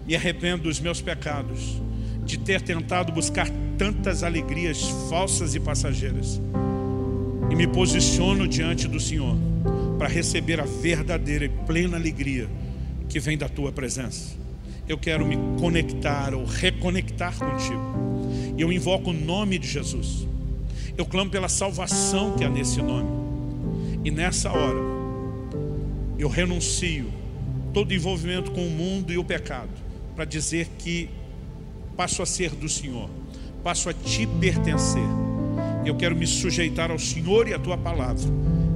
Me arrependo dos meus pecados, de ter tentado buscar tantas alegrias falsas e passageiras. E me posiciono diante do Senhor para receber a verdadeira e plena alegria que vem da tua presença. Eu quero me conectar ou reconectar contigo. E eu invoco o nome de Jesus. Eu clamo pela salvação que há nesse nome. E nessa hora, eu renuncio todo envolvimento com o mundo e o pecado, para dizer que passo a ser do Senhor, passo a te pertencer. Eu quero me sujeitar ao Senhor e à tua palavra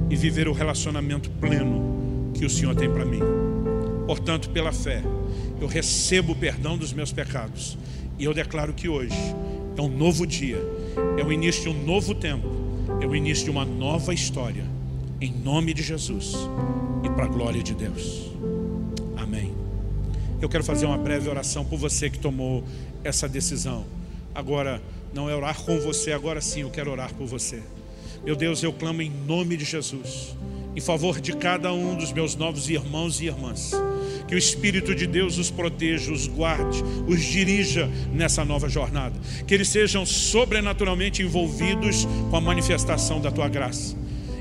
e viver o relacionamento pleno que o Senhor tem para mim. Portanto, pela fé, eu recebo o perdão dos meus pecados e eu declaro que hoje é um novo dia, é o início de um novo tempo, é o início de uma nova história em nome de Jesus e para a glória de Deus. Amém. Eu quero fazer uma breve oração por você que tomou essa decisão. Agora, não é orar com você, agora sim eu quero orar por você. Meu Deus, eu clamo em nome de Jesus, em favor de cada um dos meus novos irmãos e irmãs. Que o Espírito de Deus os proteja, os guarde, os dirija nessa nova jornada. Que eles sejam sobrenaturalmente envolvidos com a manifestação da tua graça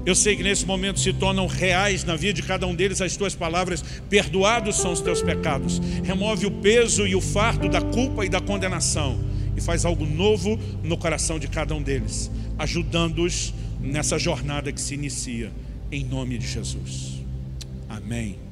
eu sei que nesse momento se tornam reais na vida de cada um deles as tuas palavras: perdoados são os teus pecados. Remove o peso e o fardo da culpa e da condenação e faz algo novo no coração de cada um deles, ajudando-os nessa jornada que se inicia, em nome de Jesus. Amém.